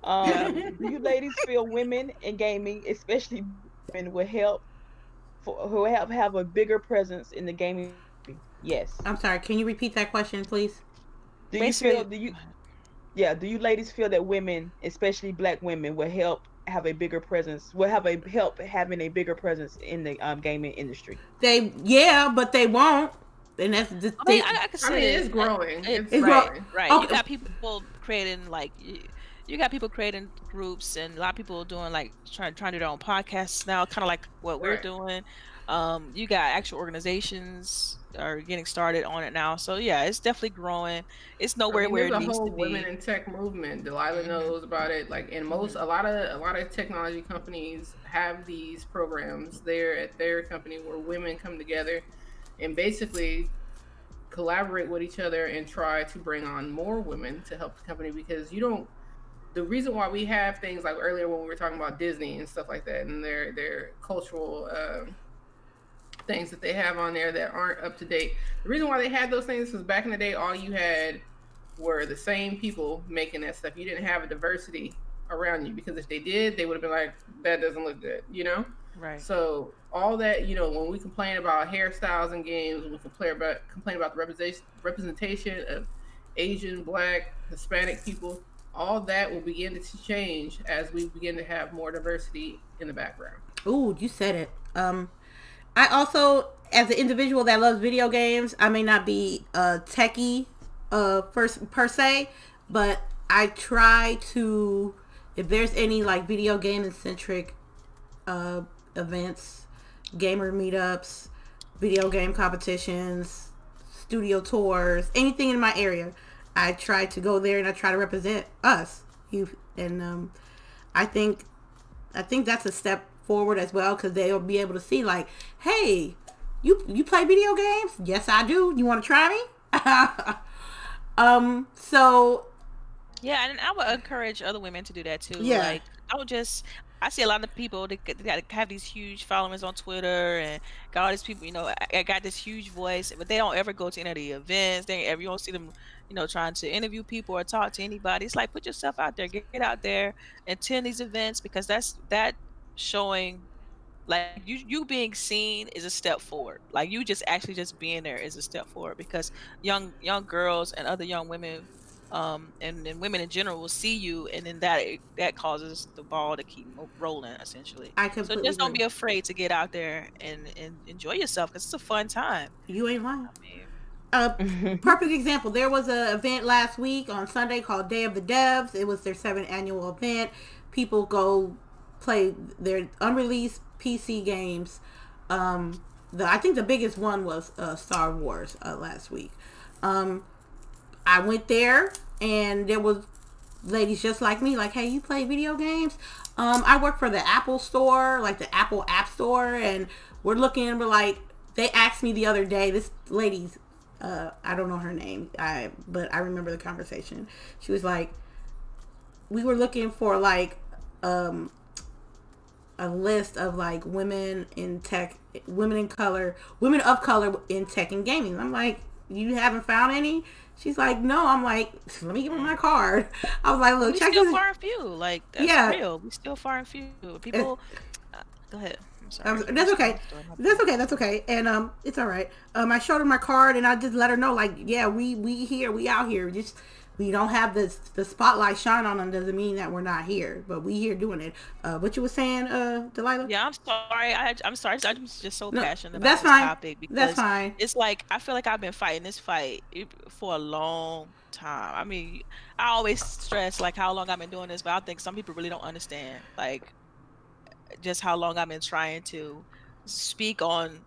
Um, do you ladies feel women in gaming, especially women, will help for, who have have a bigger presence in the gaming. Yes. I'm sorry. Can you repeat that question, please? Do you feel? Do you? Yeah. Do you ladies feel that women, especially Black women, will help have a bigger presence? Will have a help having a bigger presence in the um, gaming industry? They yeah, but they won't. And that's the I mean, I, I, I mean, it's growing. It's, it's right, growing. Right. Okay. You got people creating like you, you got people creating groups and a lot of people doing like trying trying to do their own podcasts now, kind of like what we're Right. doing. Um, you got actual organizations are getting started on it now. So yeah, it's definitely growing. It's I nowhere mean, where it there's a needs whole to be. women in tech movement. Delilah knows about it. Like, and most a lot of a lot of technology companies have these programs there at their company where women come together and basically collaborate with each other and try to bring on more women to help the company because you don't. The reason why we have things like earlier when we were talking about Disney and stuff like that and their their cultural. Um, things that they have on there that aren't up to date. The reason why they had those things was back in the day, all you had were the same people making that stuff. You didn't have a diversity around you because if they did, they would have been like, that doesn't look good, you know? Right. So all that, you know, when we complain about hairstyles in games, when we complain about complain about the representation representation of Asian, Black, Hispanic people, all that will begin to change as we begin to have more diversity in the background. Ooh, you said it. Um, I also, as an individual that loves video games, I may not be a techie, uh, first per se, but I try to, if there's any like video game centric, uh, events, gamer meetups, video game competitions, studio tours, anything in my area, I try to go there and I try to represent us. You and um, I think I think that's a step forward as well because they'll be able to see like, hey, you you play video games? Yes, I do. You want to try me? um. So Yeah, and I would encourage other women to do that too. Yeah. Like, I would just, I see a lot of people that, have these huge followings on Twitter and got all these people, you know, I, I got this huge voice, but they don't ever go to any of the events. They ever, you don't see them, you know, trying to interview people or talk to anybody. It's like, put yourself out there, get, get out there, attend these events because that's, that showing like you you being seen is a step forward like you just actually just being there is a step forward because young young girls and other young women um and, and women in general will see you and then that that causes the ball to keep rolling essentially I so just don't be afraid to get out there and and enjoy yourself because it's a fun time you ain't lying. I mean, Uh, perfect example. There was an event last week on Sunday called Day of the Devs. It was their seventh annual event. People go play their unreleased PC games. Um, the I think the biggest one was uh, Star Wars uh, last week. Um, I went there and there was ladies just like me, like, hey, you play video games? Um, I work for the Apple store, like the Apple App Store, and we're looking we're like, they asked me the other day, this lady's, uh, I don't know her name, I but I remember the conversation. She was like, we were looking for like, um, a list of like women in tech, women in color, women of color in tech and gaming. I'm like, you haven't found any? She's like, no. I'm like, let me give her my card. I was like, look, we check still this. far and few like that's Yeah. real we still far and few people uh, go ahead I'm sorry. Um, that's okay. That's okay. That's okay. And um, it's all right. Um, I showed her my card and I just let her know, like, yeah, we we here, we out here. Just we don't have the the spotlight shine on them doesn't mean that we're not here, but we here doing it. Uh, what you were saying, uh, Delilah? Yeah, I'm sorry. I, I'm sorry. I'm just so No, passionate about that's this fine. topic because That's fine. it's like I feel like I've been fighting this fight for a long time. I mean, I always stress like how long I've been doing this, but I think some people really don't understand like just how long I've been trying to speak on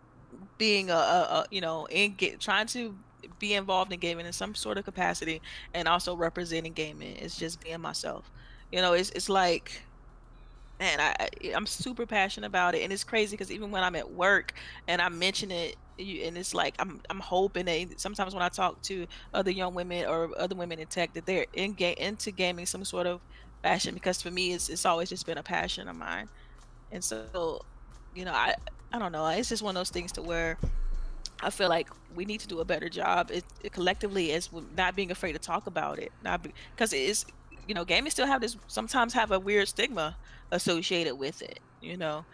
being a, a, a you know in get trying to be involved in gaming in some sort of capacity and also representing gaming. It's just being myself. You know, it's it's like man, I I'm super passionate about it, and it's crazy because even when I'm at work and I mention it, you, and it's like I'm I'm hoping that sometimes when I talk to other young women or other women in tech that they're in ga- into gaming some sort of fashion because for me it's it's always just been a passion of mine, and so you know I I don't know it's just one of those things to where I feel like we need to do a better job it, it collectively as not being afraid to talk about it, not because it is, you know, gaming still have this sometimes have a weird stigma associated with it, you know.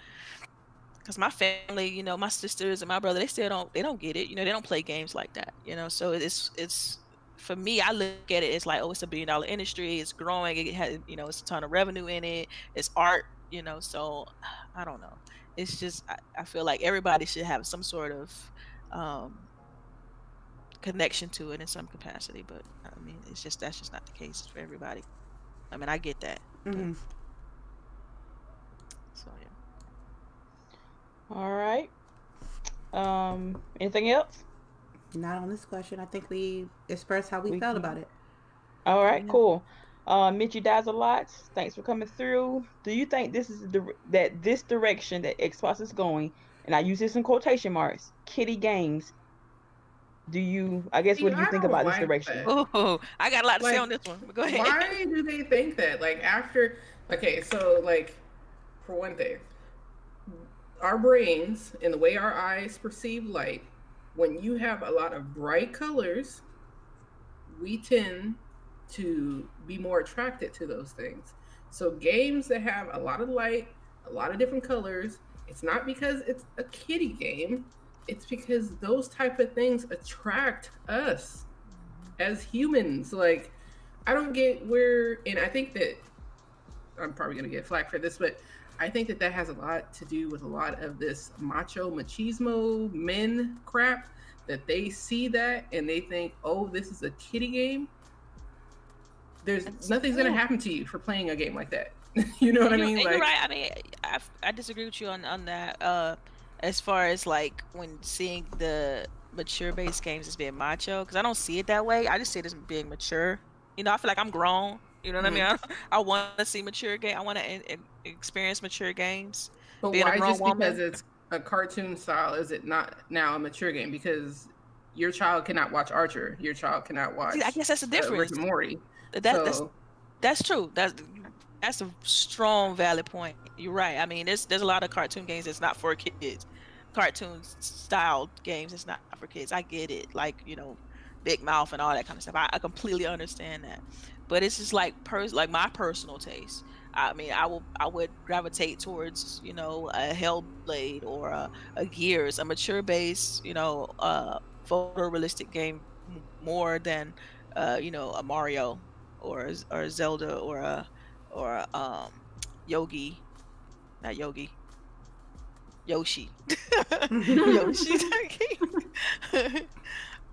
because my family, you know, my sisters and my brother, they still don't they don't get it. You know, they don't play games like that. You know, so it's it's for me, I look at it it's like, oh, it's a billion dollar industry. It's growing. It has you know, it's a ton of revenue in it. It's art. You know, so I don't know. It's just I, I feel like everybody should have some sort of um, connection to it in some capacity. But I mean, it's just that's just not the case for everybody. I mean, I get that. Mm-hmm. So yeah. All right. Um. Anything else? Not on this question. I think we expressed how we, we felt can... about it. All right. Yeah. Cool. Uh, Mitchy dies a lot. Thanks for coming through. Do you think this is the that this direction that Xbox is going, and I use this in quotation marks, kitty games do you i guess what do you think about like this direction oh i got a lot to like, say on this one go ahead. why do they think that? Like after okay so like for one thing our brains and the way our eyes perceive light when you have a lot of bright colors we tend to be more attracted to those things. So games that have a lot of light a lot of different colors it's not because it's a kitty game it's because those type of things attract us as humans. Like, I don't get where, and I think that I'm probably gonna get flack for this, but I think that that has a lot to do with a lot of this macho machismo men crap that they see that and they think, oh, this is a kitty game. There's That's nothing's gonna happen to you for playing a game like that. you know what I mean? Like, you're right. I mean, I, I disagree with you on on that. Uh, as far as like when seeing the mature based games as being macho because I don't see it that way. I just see it as being mature. You know, I feel like I'm grown. You know what mm-hmm. I mean? I, I want to see mature game. I want to experience mature games. But why just woman. because it's a cartoon style is it not now a mature game? Because your child cannot watch Archer. Your child cannot watch. See, I guess that's the difference. Uh, Rick and Morty. That, so, that's that's true. That's that's a strong, valid point. You're right. I mean, there's there's a lot of cartoon games that's not for kids. Cartoon style games it's not for kids. I get it. Like you know, Big Mouth and all that kind of stuff. I, I completely understand that. But it's just like pers like my personal taste. I mean, I will I would gravitate towards you know a Hellblade or a, a Gears, a mature based you know, uh, photorealistic game more than uh, you know a Mario or or Zelda or a or um, Yogi, not Yogi, Yoshi, Yoshi.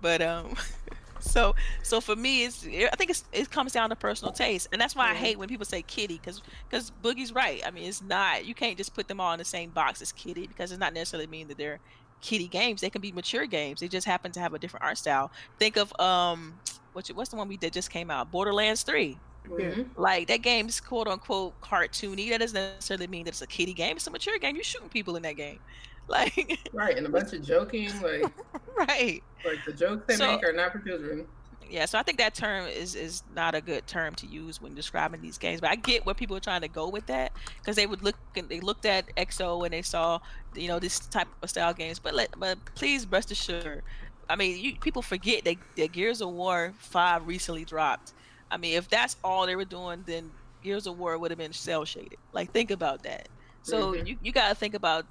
but um, so so for me, it's I think it's it comes down to personal taste, and that's why I hate when people say kitty, because because Boogie's right. I mean, it's not you can't just put them all in the same box as kitty because it's not necessarily mean that they're kitty games. They can be mature games. They just happen to have a different art style. Think of um, what's what's the one we did just came out, Borderlands Three. Mm-hmm. Like that game's quote unquote cartoony. That doesn't necessarily mean that it's a kiddie game. It's a mature game. You're shooting people in that game. Like right, and a bunch of joking, like right, like the jokes they so, make are not for children. Yeah, so I think that term is is not a good term to use when describing these games. But I get where people are trying to go with that because they would look and they looked at XO and they saw you know this type of style games. But let but please rest assured, I mean, you, people forget that, that Gears of War Five recently dropped I mean, if that's all they were doing, then Gears of War would have been cel shaded. Like, think about that. So mm-hmm. you, you got to think about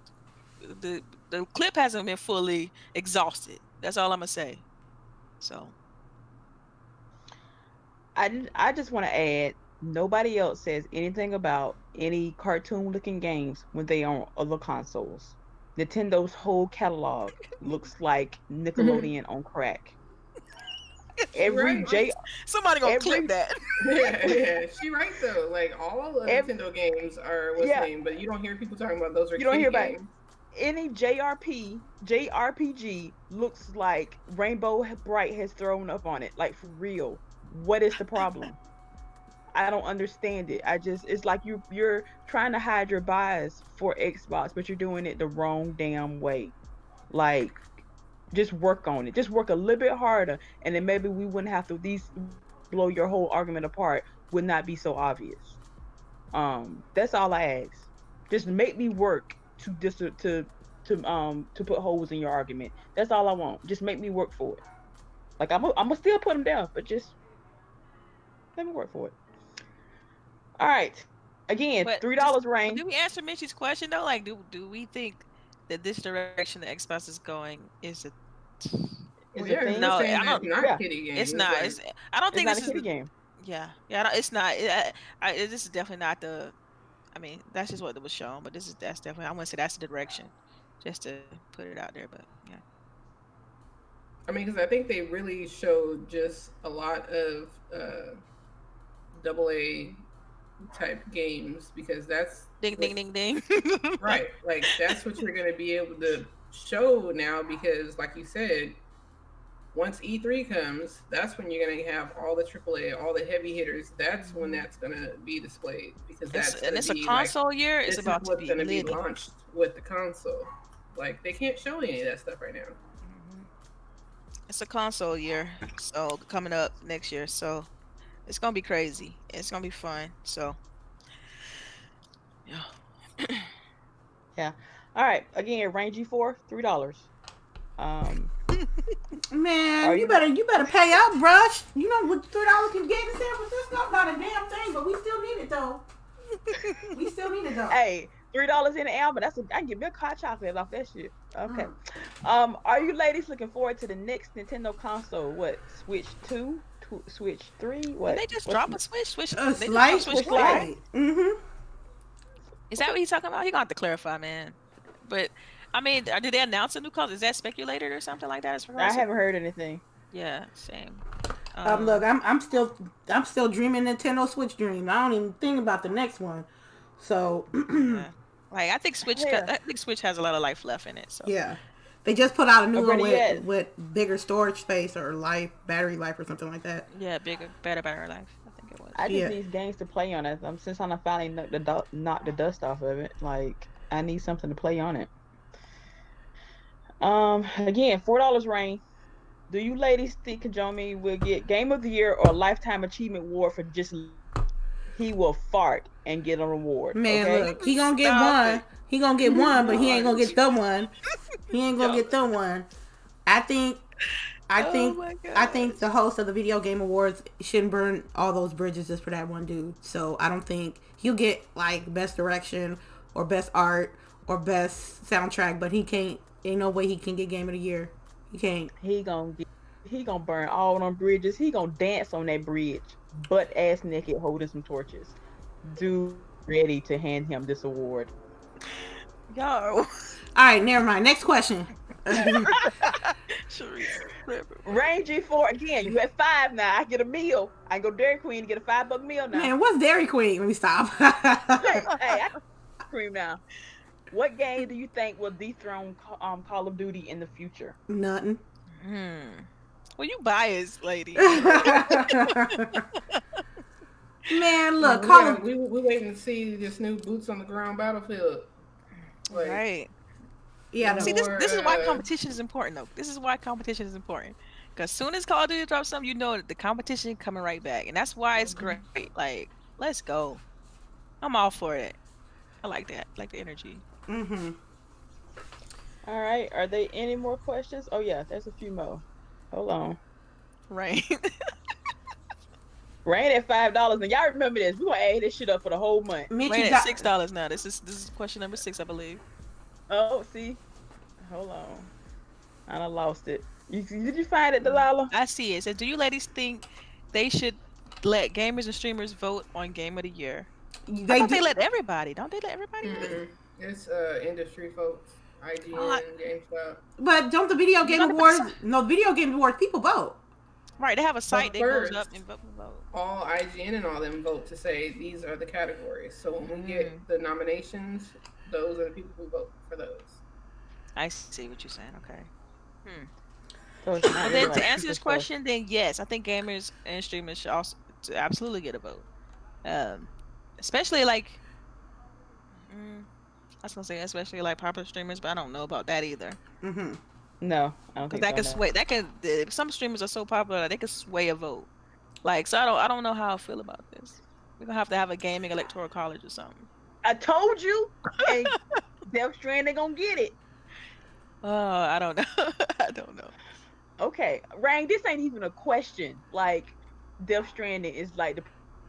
the the clip hasn't been fully exhausted. That's all I'm gonna say. So. I I just want to add. Nobody else says anything about any cartoon looking games when they on other consoles. Nintendo's whole catalog looks like Nickelodeon on crack every right. J. Somebody gonna every, clip that. yeah, yeah, she right though. Like all of every, Nintendo games are what's yeah. name, but you don't hear people talking about those. Are you don't hear games. about any JRP JRPG looks like Rainbow Brite has thrown up on it. Like for real, what is the problem? I don't understand it. I just it's like you you're trying to hide your bias for Xbox, but you're doing it the wrong damn way. Like just work on it. Just work a little bit harder, and then maybe we wouldn't have to these blow your whole argument apart. Would not be so obvious. Um, that's all I ask. Just make me work to dis to to um to put holes in your argument. That's all I want. Just make me work for it. Like I'm, a, I'm gonna still put them down, but just let me work for it. All right. Again, three dollars range. Do we answer Mitch's question though? Like, do do we think that this direction the Xbox is going is a Is yeah, it you're No, I it's don't- not yeah. kiddie game. it's not. like- It's, I don't It's think not this a is kiddie the, game. yeah yeah. I don't- It's not. I, I, I, this is definitely not the. I mean, that's just what was shown, but this is that's definitely. I want to say that's the direction, just to put it out there. But yeah, I mean, because I think they really showed just a lot of uh, double A type games because that's ding what- ding ding ding. right. Like that's what you're going to be able to show now because, like you said, once E3 comes, that's when you're going to have all the AAA, all the heavy hitters. That's when that's going to be displayed because that's It's, and gonna it's a be, like, console year. It's about is to what's be going to be launched with the console. Like they can't show any of that stuff right now. Mhm. It's a console year, so coming up next year, so it's gonna be crazy. It's gonna be fun. So, yeah. yeah. All right. Again, Rangy four, three dollars. Um, Man, you you- better you better pay up, brush. You know what three dollars can get in San Francisco? Not a damn thing, but we still need it though. We still need it though. hey, three dollars in the album. That's a, I can get me a hot chocolate off that shit. Okay. Um, are you ladies looking forward to the next Nintendo console? What Switch two, Tw- Switch three? What? Did they just what's drop a Switch? Switch. A they just slight, dropped Switch Switch Lite. Mm-hmm. Is that what he's talking about? He gonna have to clarify, man. But I mean, uh, did they announce a new console? Is that speculated or something like that? As far I as haven't heard anything. Yeah, same. Um, look, I'm I'm still I'm still dreaming Nintendo Switch dream. I don't even think about the next one. So yeah. like I think Switch. Yeah. I think Switch has a lot of life left in it. So yeah, they just put out a new Oh, one better with, with bigger storage space or life, battery life, or something like that. yeah, bigger, better, battery life. I think it was. I just Yeah. need games to play on it. Um, since I'm finally knocked the du- knocked the dust off of it, like I need something to play on it. Um, again, four dollars rain. Do you ladies think Kojima will get Game of the Year or Lifetime Achievement Award for just he will fart and get an award? Man, okay? look, he gonna get Stop one. it. He gonna get one, but he ain't gonna get the one. He ain't gonna get the one. I think. I Oh think. my I think the host of the Video Game Awards shouldn't burn all those bridges just for that one dude. So I don't think he'll get like best direction or best art or best soundtrack, but he can't. Ain't no way he can get Game of the Year. He can't. He gonna get, he gonna burn all them bridges. He gonna dance on that bridge, butt ass naked, holding some torches. Dude, ready to hand him this award. Yo, All right, never mind. Next question. Sharice. Rangy four again. You at five now. I get a meal. I go Dairy Queen to get a five buck meal now. Man, what's Dairy Queen? Let me stop. hey, hey, I can cream now. What game do you think will dethrone um, Call of Duty in the future? Nothing. Hmm. Well, you biased, lady. Man, look, we, Call are- of we we waiting to see this new boots on the ground battlefield. Like, right. yeah, See, no, this this is why uh, competition is important, though. This is why competition is important. Because as soon as Call of Duty drops something, you know that the competition coming right back, and that's why it's great. Like, let's go. I'm all for it. I like that. I like the energy. hmm All right. Are there any more questions? Oh yeah, there's a few more. Hold on. Rain. Rain at five dollars, and y'all remember this. We're gonna add this shit up for the whole month. Mitch, Right you at got, six dollars now. This is this is question number six, I believe. Oh, see. Hold on. I done lost it. You, did you find it, Delilah? I see it. it. Says, do you ladies think they should let gamers and streamers vote on Game of the Year? I they, thought do, they let everybody. Don't they let everybody? mm-mm. it's uh, industry folks, IGN, Oh, I- GameStop. but don't the Video Game Not the Awards? No, Video Game Awards people vote. Right. They have a site that goes first- up and vote. vote. all IGN and all them vote to say these are the categories. So when we get the nominations, those are the people who vote for those. I see what you're saying. Okay. So it's Well, then to answer this question, then yes, I think gamers and streamers should also absolutely get a vote. Um, especially like, mm, I was gonna say especially like popular streamers, but I don't know about that either. hmm No, I don't Cause think that so, could no. sway. That could. uh, Some streamers are so popular that they could sway a vote. Like, so I don't. I don't know how I feel about this. We're gonna have to have a gaming electoral college or something. I told you. Hey, Death Stranding gonna get it. Oh, I don't know. I don't know. Okay, Rang, this ain't even a question. Like, Death Stranding is like the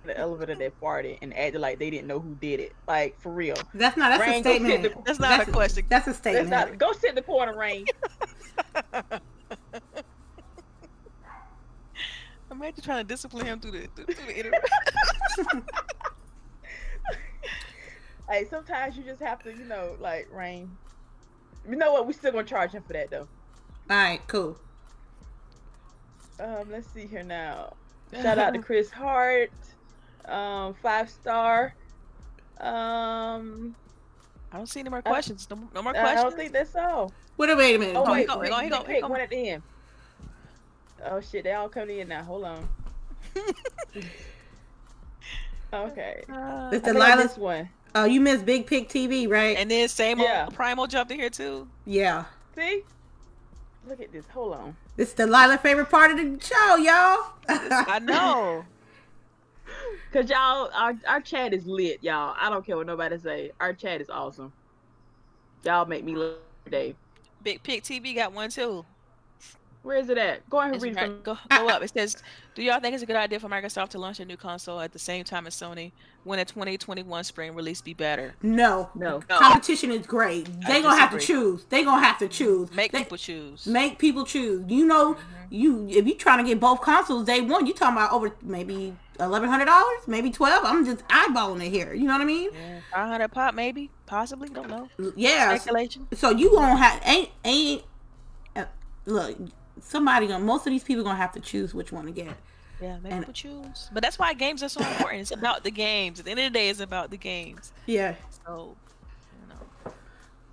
the elevator that farted and acted like they didn't know who did it. Like for real. That's not. That's Rain, a statement. the- That's not a question. That's a That's statement. not, go sit in the corner, Rain. Imagine trying to discipline him through the through, through the internet. Hey, sometimes you just have to, you know, like Rain. You know what? We still gonna charge him for that though. All right, cool. Um, let's see here now. Shout out to Chris Hart. Um, five star. Um, I don't see any more questions. No, no more questions. I questions. don't think that's all. Wait a minute. Oh Go, wait, go, wait, go, you go, pick go. one at the end. Oh shit, they all coming in now. Hold on. Okay. Uh, It's I think I one. Oh, you missed Big Pick TV, right? and then same Yeah. old Primal jumped in here too. yeah. See? Look at this. Hold on. This is Delilah's favorite part of the show, y'all. I know. Cause y'all, our our chat is lit, y'all. I don't care what nobody say. Our chat is awesome. Y'all make me look today. Big Pick TV got one too. Where is it at? Go ahead and read it go, go up. It says, "Do y'all think it's a good idea for Microsoft to launch a new console at the same time as Sony? When a 2021 spring release be better? no. No. No. Competition is great. They gonna have to choose. They gonna have to choose. Make They- people choose. make people choose. You know, Mm-hmm. you if you trying to get both consoles day one, you talking about over maybe eleven hundred dollars, maybe twelve. I'm just eyeballing it here. You know what I mean? Yeah, 500 pop, maybe, possibly. Don't know. Yeah. Speculation. So you gonna have ain't ain't uh, look. Somebody gonna most of these people gonna have to choose which one to get. Yeah, make And- people choose. But that's why games are so important. It's about the games. At the end of the day, it's about the games. Yeah. So, you know.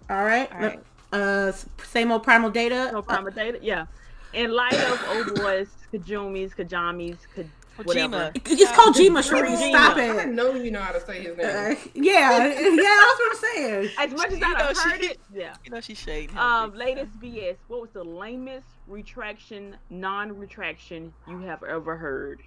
All right. All right. Uh, same old primal data. No problem data. Yeah. In light of old boys, Kajumis, Kajamis, Kaj- whatever. Kojima. It's Kojima, Sheree. Kojima. Stop I it. know you know how to say his name. Uh, yeah, yeah, that's what I'm saying. As much as You I know done she- heard it, yeah. You know she's shading. him Um, latest BS. What was the lamest retraction, non-retraction you have ever heard?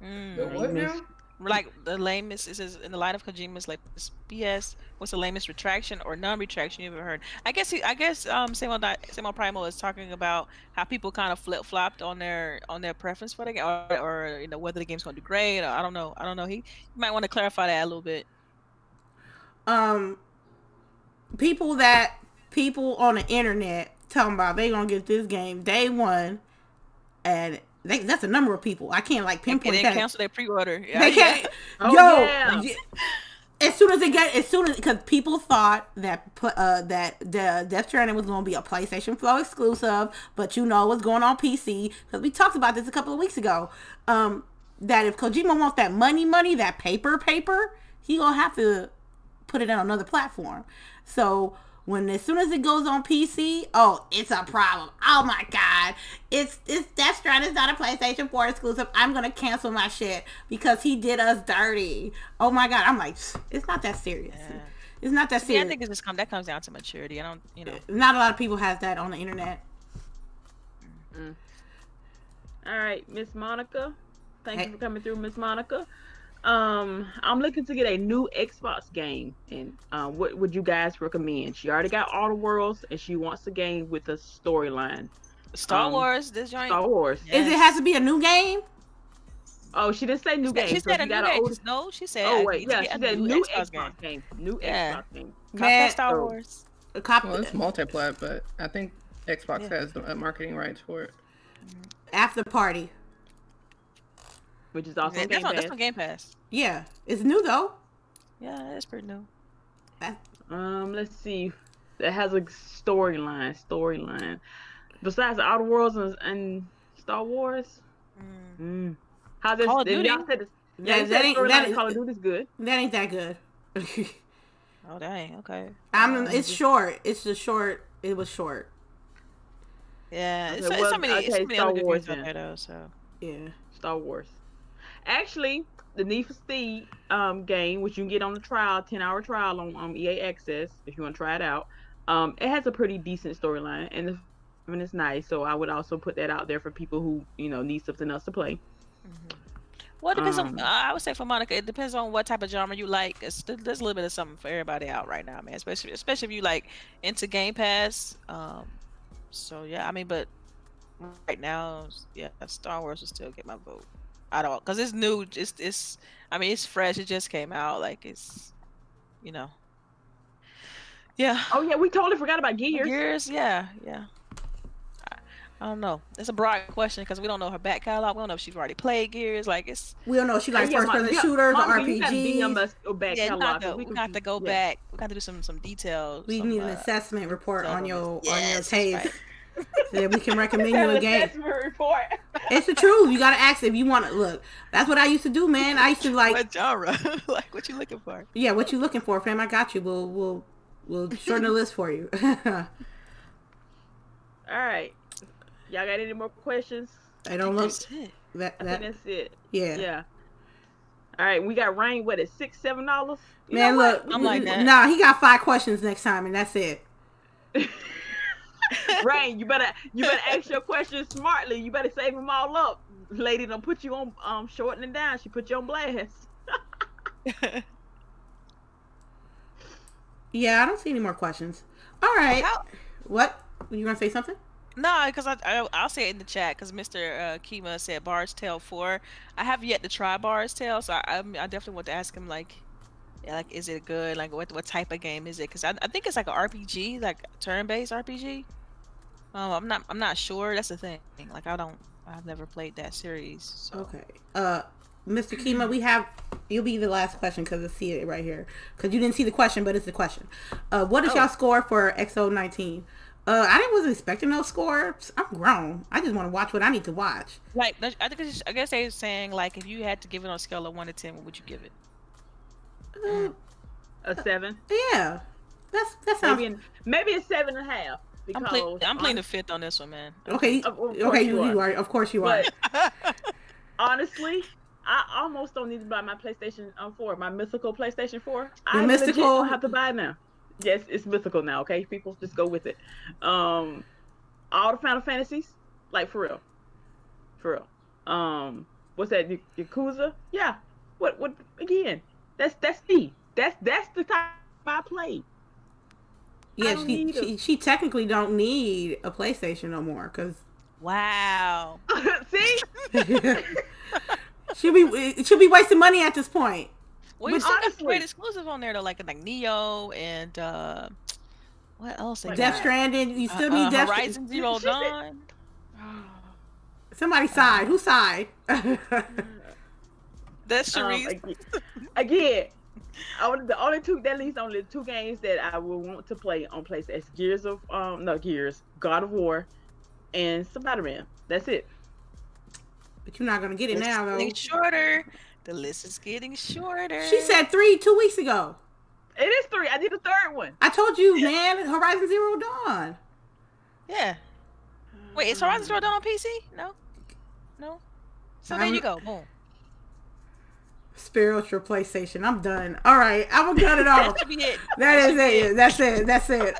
time. The Mm. what now? Like the lamest, says in the light of Kojima's like BS. What's the lamest retraction or non-retraction you've ever heard? I guess he, I guess um Samuel Samuel Primal is talking about how people kind of flip flopped on their on their preference for the game or, or you know whether the game's to do great or I don't know. I don't know. He you might want to clarify that a little bit. Um, people that people on the internet talking about they gonna get this game day one, and they, that's a number of people. I can't like And pinpoint then that. cancel their pre-order. Yeah, They can't. Oh, Yo, yeah. as soon as they get, as soon as because people thought that put uh that the Death Stranding was going to be a PlayStation 4 exclusive, but you know what's going on PC because we talked about this a couple of weeks ago. Um, that if Kojima wants that money, money, that paper, paper, he gonna have to put it on another platform. So when as soon as it goes on PC, oh, it's a problem. Oh my god, it's it's Death Stranding is not a PlayStation 4 exclusive. I'm gonna cancel my shit because he did us dirty. Oh my god, I'm like, it's not that serious. Yeah. It's not that Yeah, I think it's just come that comes down to maturity. I don't, you know. not a lot of people have that on the internet. Mm. All right, Miss Monica. Thank Hey. you for coming through, Miss Monica. Um, I'm looking to get a new Xbox game, and uh, what would you guys recommend? She already got Outer Worlds, and she wants a game with a storyline. Star Um, Wars, this joint. Star Wars. Yeah. Is it has to be a new game? Oh, she didn't say new She game. She so said she a new got game. older- No, she said. Oh wait, yeah, she a said new new Xbox Xbox, game. game. New Yeah. Xbox game. Cop Man, that Star oh. Wars. A cop Well, it's multiplat, but I think Xbox Yeah. has the uh, marketing rights for it. after party. Which is also Yeah, that's, Game on, Pass. that's on Game Pass. Yeah, it's new though. Yeah, that's pretty new. Um, let's see. It has a storyline. Storyline. Besides the Outer Worlds and, and Star Wars. Mm. Mm. How's this? Call of Duty? Y'all said Yeah, yeah, that that ain't- storyline that in Call of Duty's good. That ain't that good. Oh dang. Okay. I'm. Uh, It's short. It's just short. It was short. Yeah, it's, Okay, it's well, so many, it's so many Star other good Wars games out there though. So Yeah. Star Wars. Actually, the Need for Speed um, game, which you can get on the trial, ten hour trial on um, EA Access, if you want to try it out. Um, it has a pretty decent storyline, and the, I mean, it's nice. So I would also put that out there for people who you know need something else to play. well, it depends Um, on. I would say for Monica, it depends on what type of genre you like. It's, there's a little bit of something for everybody out right now, man. Especially especially if you like into Game Pass. Um, so yeah, I mean, but right now, yeah, Star Wars will still get my vote. At all because it's new. Just it's. I mean, it's fresh. It just came out. Like it's, you know. Yeah. Oh yeah, we totally forgot about Gears. Gears, yeah, yeah. I, I don't know. It's a broad question because we don't know her back catalog. We don't know if she's already played Gears. Like it's. We don't know if she likes Yeah, first-person yeah, shooters or Mom, you gotta RPGs. DM back Yeah, we catalog, got to, 'cause we got to go yeah. back. We got to do some some details. We some, need an uh, assessment report on your on your Yes, taste. right. so that we can recommend you a game. Assessment report. It's the truth. You gotta ask if you want to look. That's what I used to do, man. I used to like, what genre? like what you looking for? yeah, what you looking for, fam? I got you. We'll we'll we'll shorten the list for you. All right. Y'all got any more questions? I don't look That's it. that I think that's it. yeah. Yeah. All right, we got rain. What is six, seven dollars? Man, look, what? I'm like that. nah, he got five questions next time, and that's it. Rain, you better you better ask your questions smartly. You better save them all up. Lady don't put you on um shortening down. She put you on blast. Yeah, I don't see any more questions. All right, How- what? You gonna say something? No, because I, I I'll say it in the chat because Mr. Uh, Kima said Bard's Tale Four. I have yet to try Bard's Tale, so I I, I definitely want to ask him like, yeah, like is it good? Like what what type of game is it? Because I, I think it's like an RPG, like turn based RPG. Um, I'm not I'm not sure. That's the thing. Like I don't I've never played that series. So. Okay. Uh, Mr. Kima, we have. You'll be the last question because I see it right here. Because you didn't see the question, but it's the question. Uh, what is Oh. y'all score for X019? Uh, I didn't wasn't expecting no scores. I'm grown. I just want to watch what I need to watch. Like I think it's, I guess they're saying like if you had to give it on a scale of one to ten, what would you give it? Uh, A seven, yeah, that's that sounds maybe an, maybe a seven and a half. I'm Because playing I'm playing the fifth on this one, man. okay. Of- of Okay, you you, you are. are. Of course you are. Honestly, I almost don't need to buy my PlayStation um, 4, my mythical PlayStation 4. I Your legit mythical- don't have to buy it now. Yes, it's mythical now. Okay, people just go with it. Um, all the Final Fantasies, like for real, for real. Um, what's that? Y- Yakuza? Yeah. What? What? Again, that's that's me. That's that's the type I play. Yeah, she, she she technically don't need a PlayStation no more because Wow. See? she'll be she'll be wasting money at this point. Well, you But still got honestly- great exclusive on there though, like like Nioh and uh, what else? they Like Death got? Stranding, you Uh, still uh, need Death. Horizon Zero She said- Dawn. Somebody sighed. Who sighed? That's Um, Sharice. again, again I would, the only two that leaves only two games that I will want to play on PlayStation Gears of um no Gears, God of War, and Spider Man. That's it. but you're not gonna get it List now though. getting shorter. The list is getting shorter. She said three two weeks ago. It is three. I did a third one. I told you, man. Horizon Zero Dawn. Yeah. Wait, is Horizon Zero Dawn on PC? No. No. So there I'm- you go. Boom. Spiritual PlayStation. I'm done. All right, I'm gonna cut it off. It. That is it. That's it. That's it.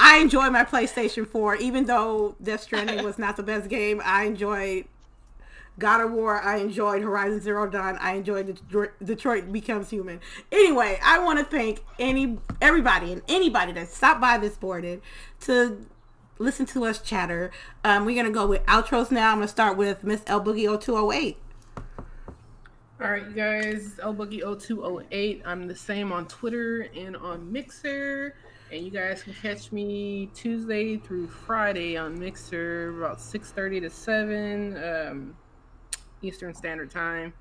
I enjoy my PlayStation 4, even though Death Stranding was not the best game. I enjoyed God of War. I enjoyed Horizon Zero Dawn. I enjoyed Detroit, Detroit Becomes Human. Anyway, I want to thank any everybody and anybody that stopped by this boarded to listen to us chatter. Um, we're gonna go with outros now. I'm gonna start with Miss El Boogie 0208. All right, you guys, LBoogie0208. I'm the same on Twitter and on Mixer. And you guys can catch me Tuesday through Friday on Mixer about 6.30 to 7 um, Eastern Standard Time.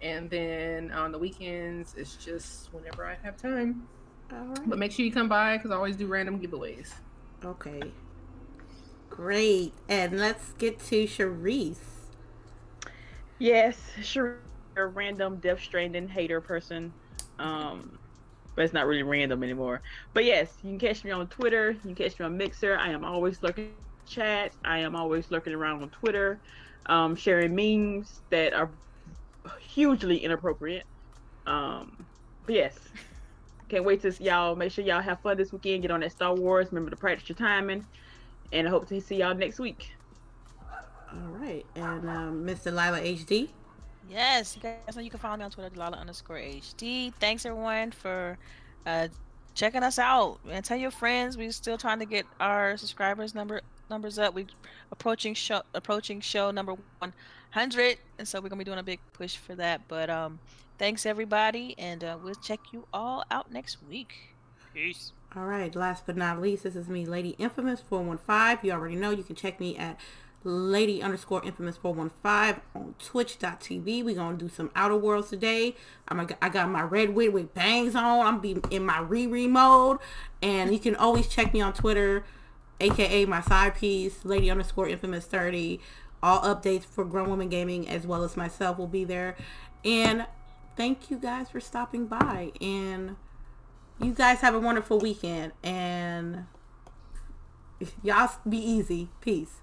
And then on the weekends, it's just whenever I have time. All right. But make sure you come by because I always do random giveaways. Okay. Great. And let's get to Sharice. Yes, sure. A random Death Stranding hater person. Um, but it's not really random anymore. But yes, you can catch me on Twitter. You can catch me on Mixer. I am always lurking in chat. I am always lurking around on Twitter, um, sharing memes that are hugely inappropriate. Um, but yes, can't wait to see y'all. Make sure y'all have fun this weekend. Get on that Star Wars. Remember to practice your timing. And I hope to see y'all next week. All right. And um, Miss Delilah HD. Yes, you guys know you can follow me on Twitter, Delilah underscore HD. Thanks everyone for uh, checking us out and tell your friends. We're still trying to get our subscribers number numbers up. We approaching show approaching show number 100, and so we're gonna be doing a big push for that. But um, thanks everybody, and uh, we'll check you all out next week. Peace. All right. Last but not least, this is me, Lady Infamous 415. You already know you can check me at lady underscore infamous 415 on twitch.tv we're gonna do some outer worlds today. I'm a, i got my red wig with bangs on. I'm be in my Riri mode. And you can always check me on twitter aka my side piece lady underscore infamous 30 all updates for grown woman gaming as well as myself will be there. And thank you guys for stopping by. And you guys have a wonderful weekend. And y'all be easy. Peace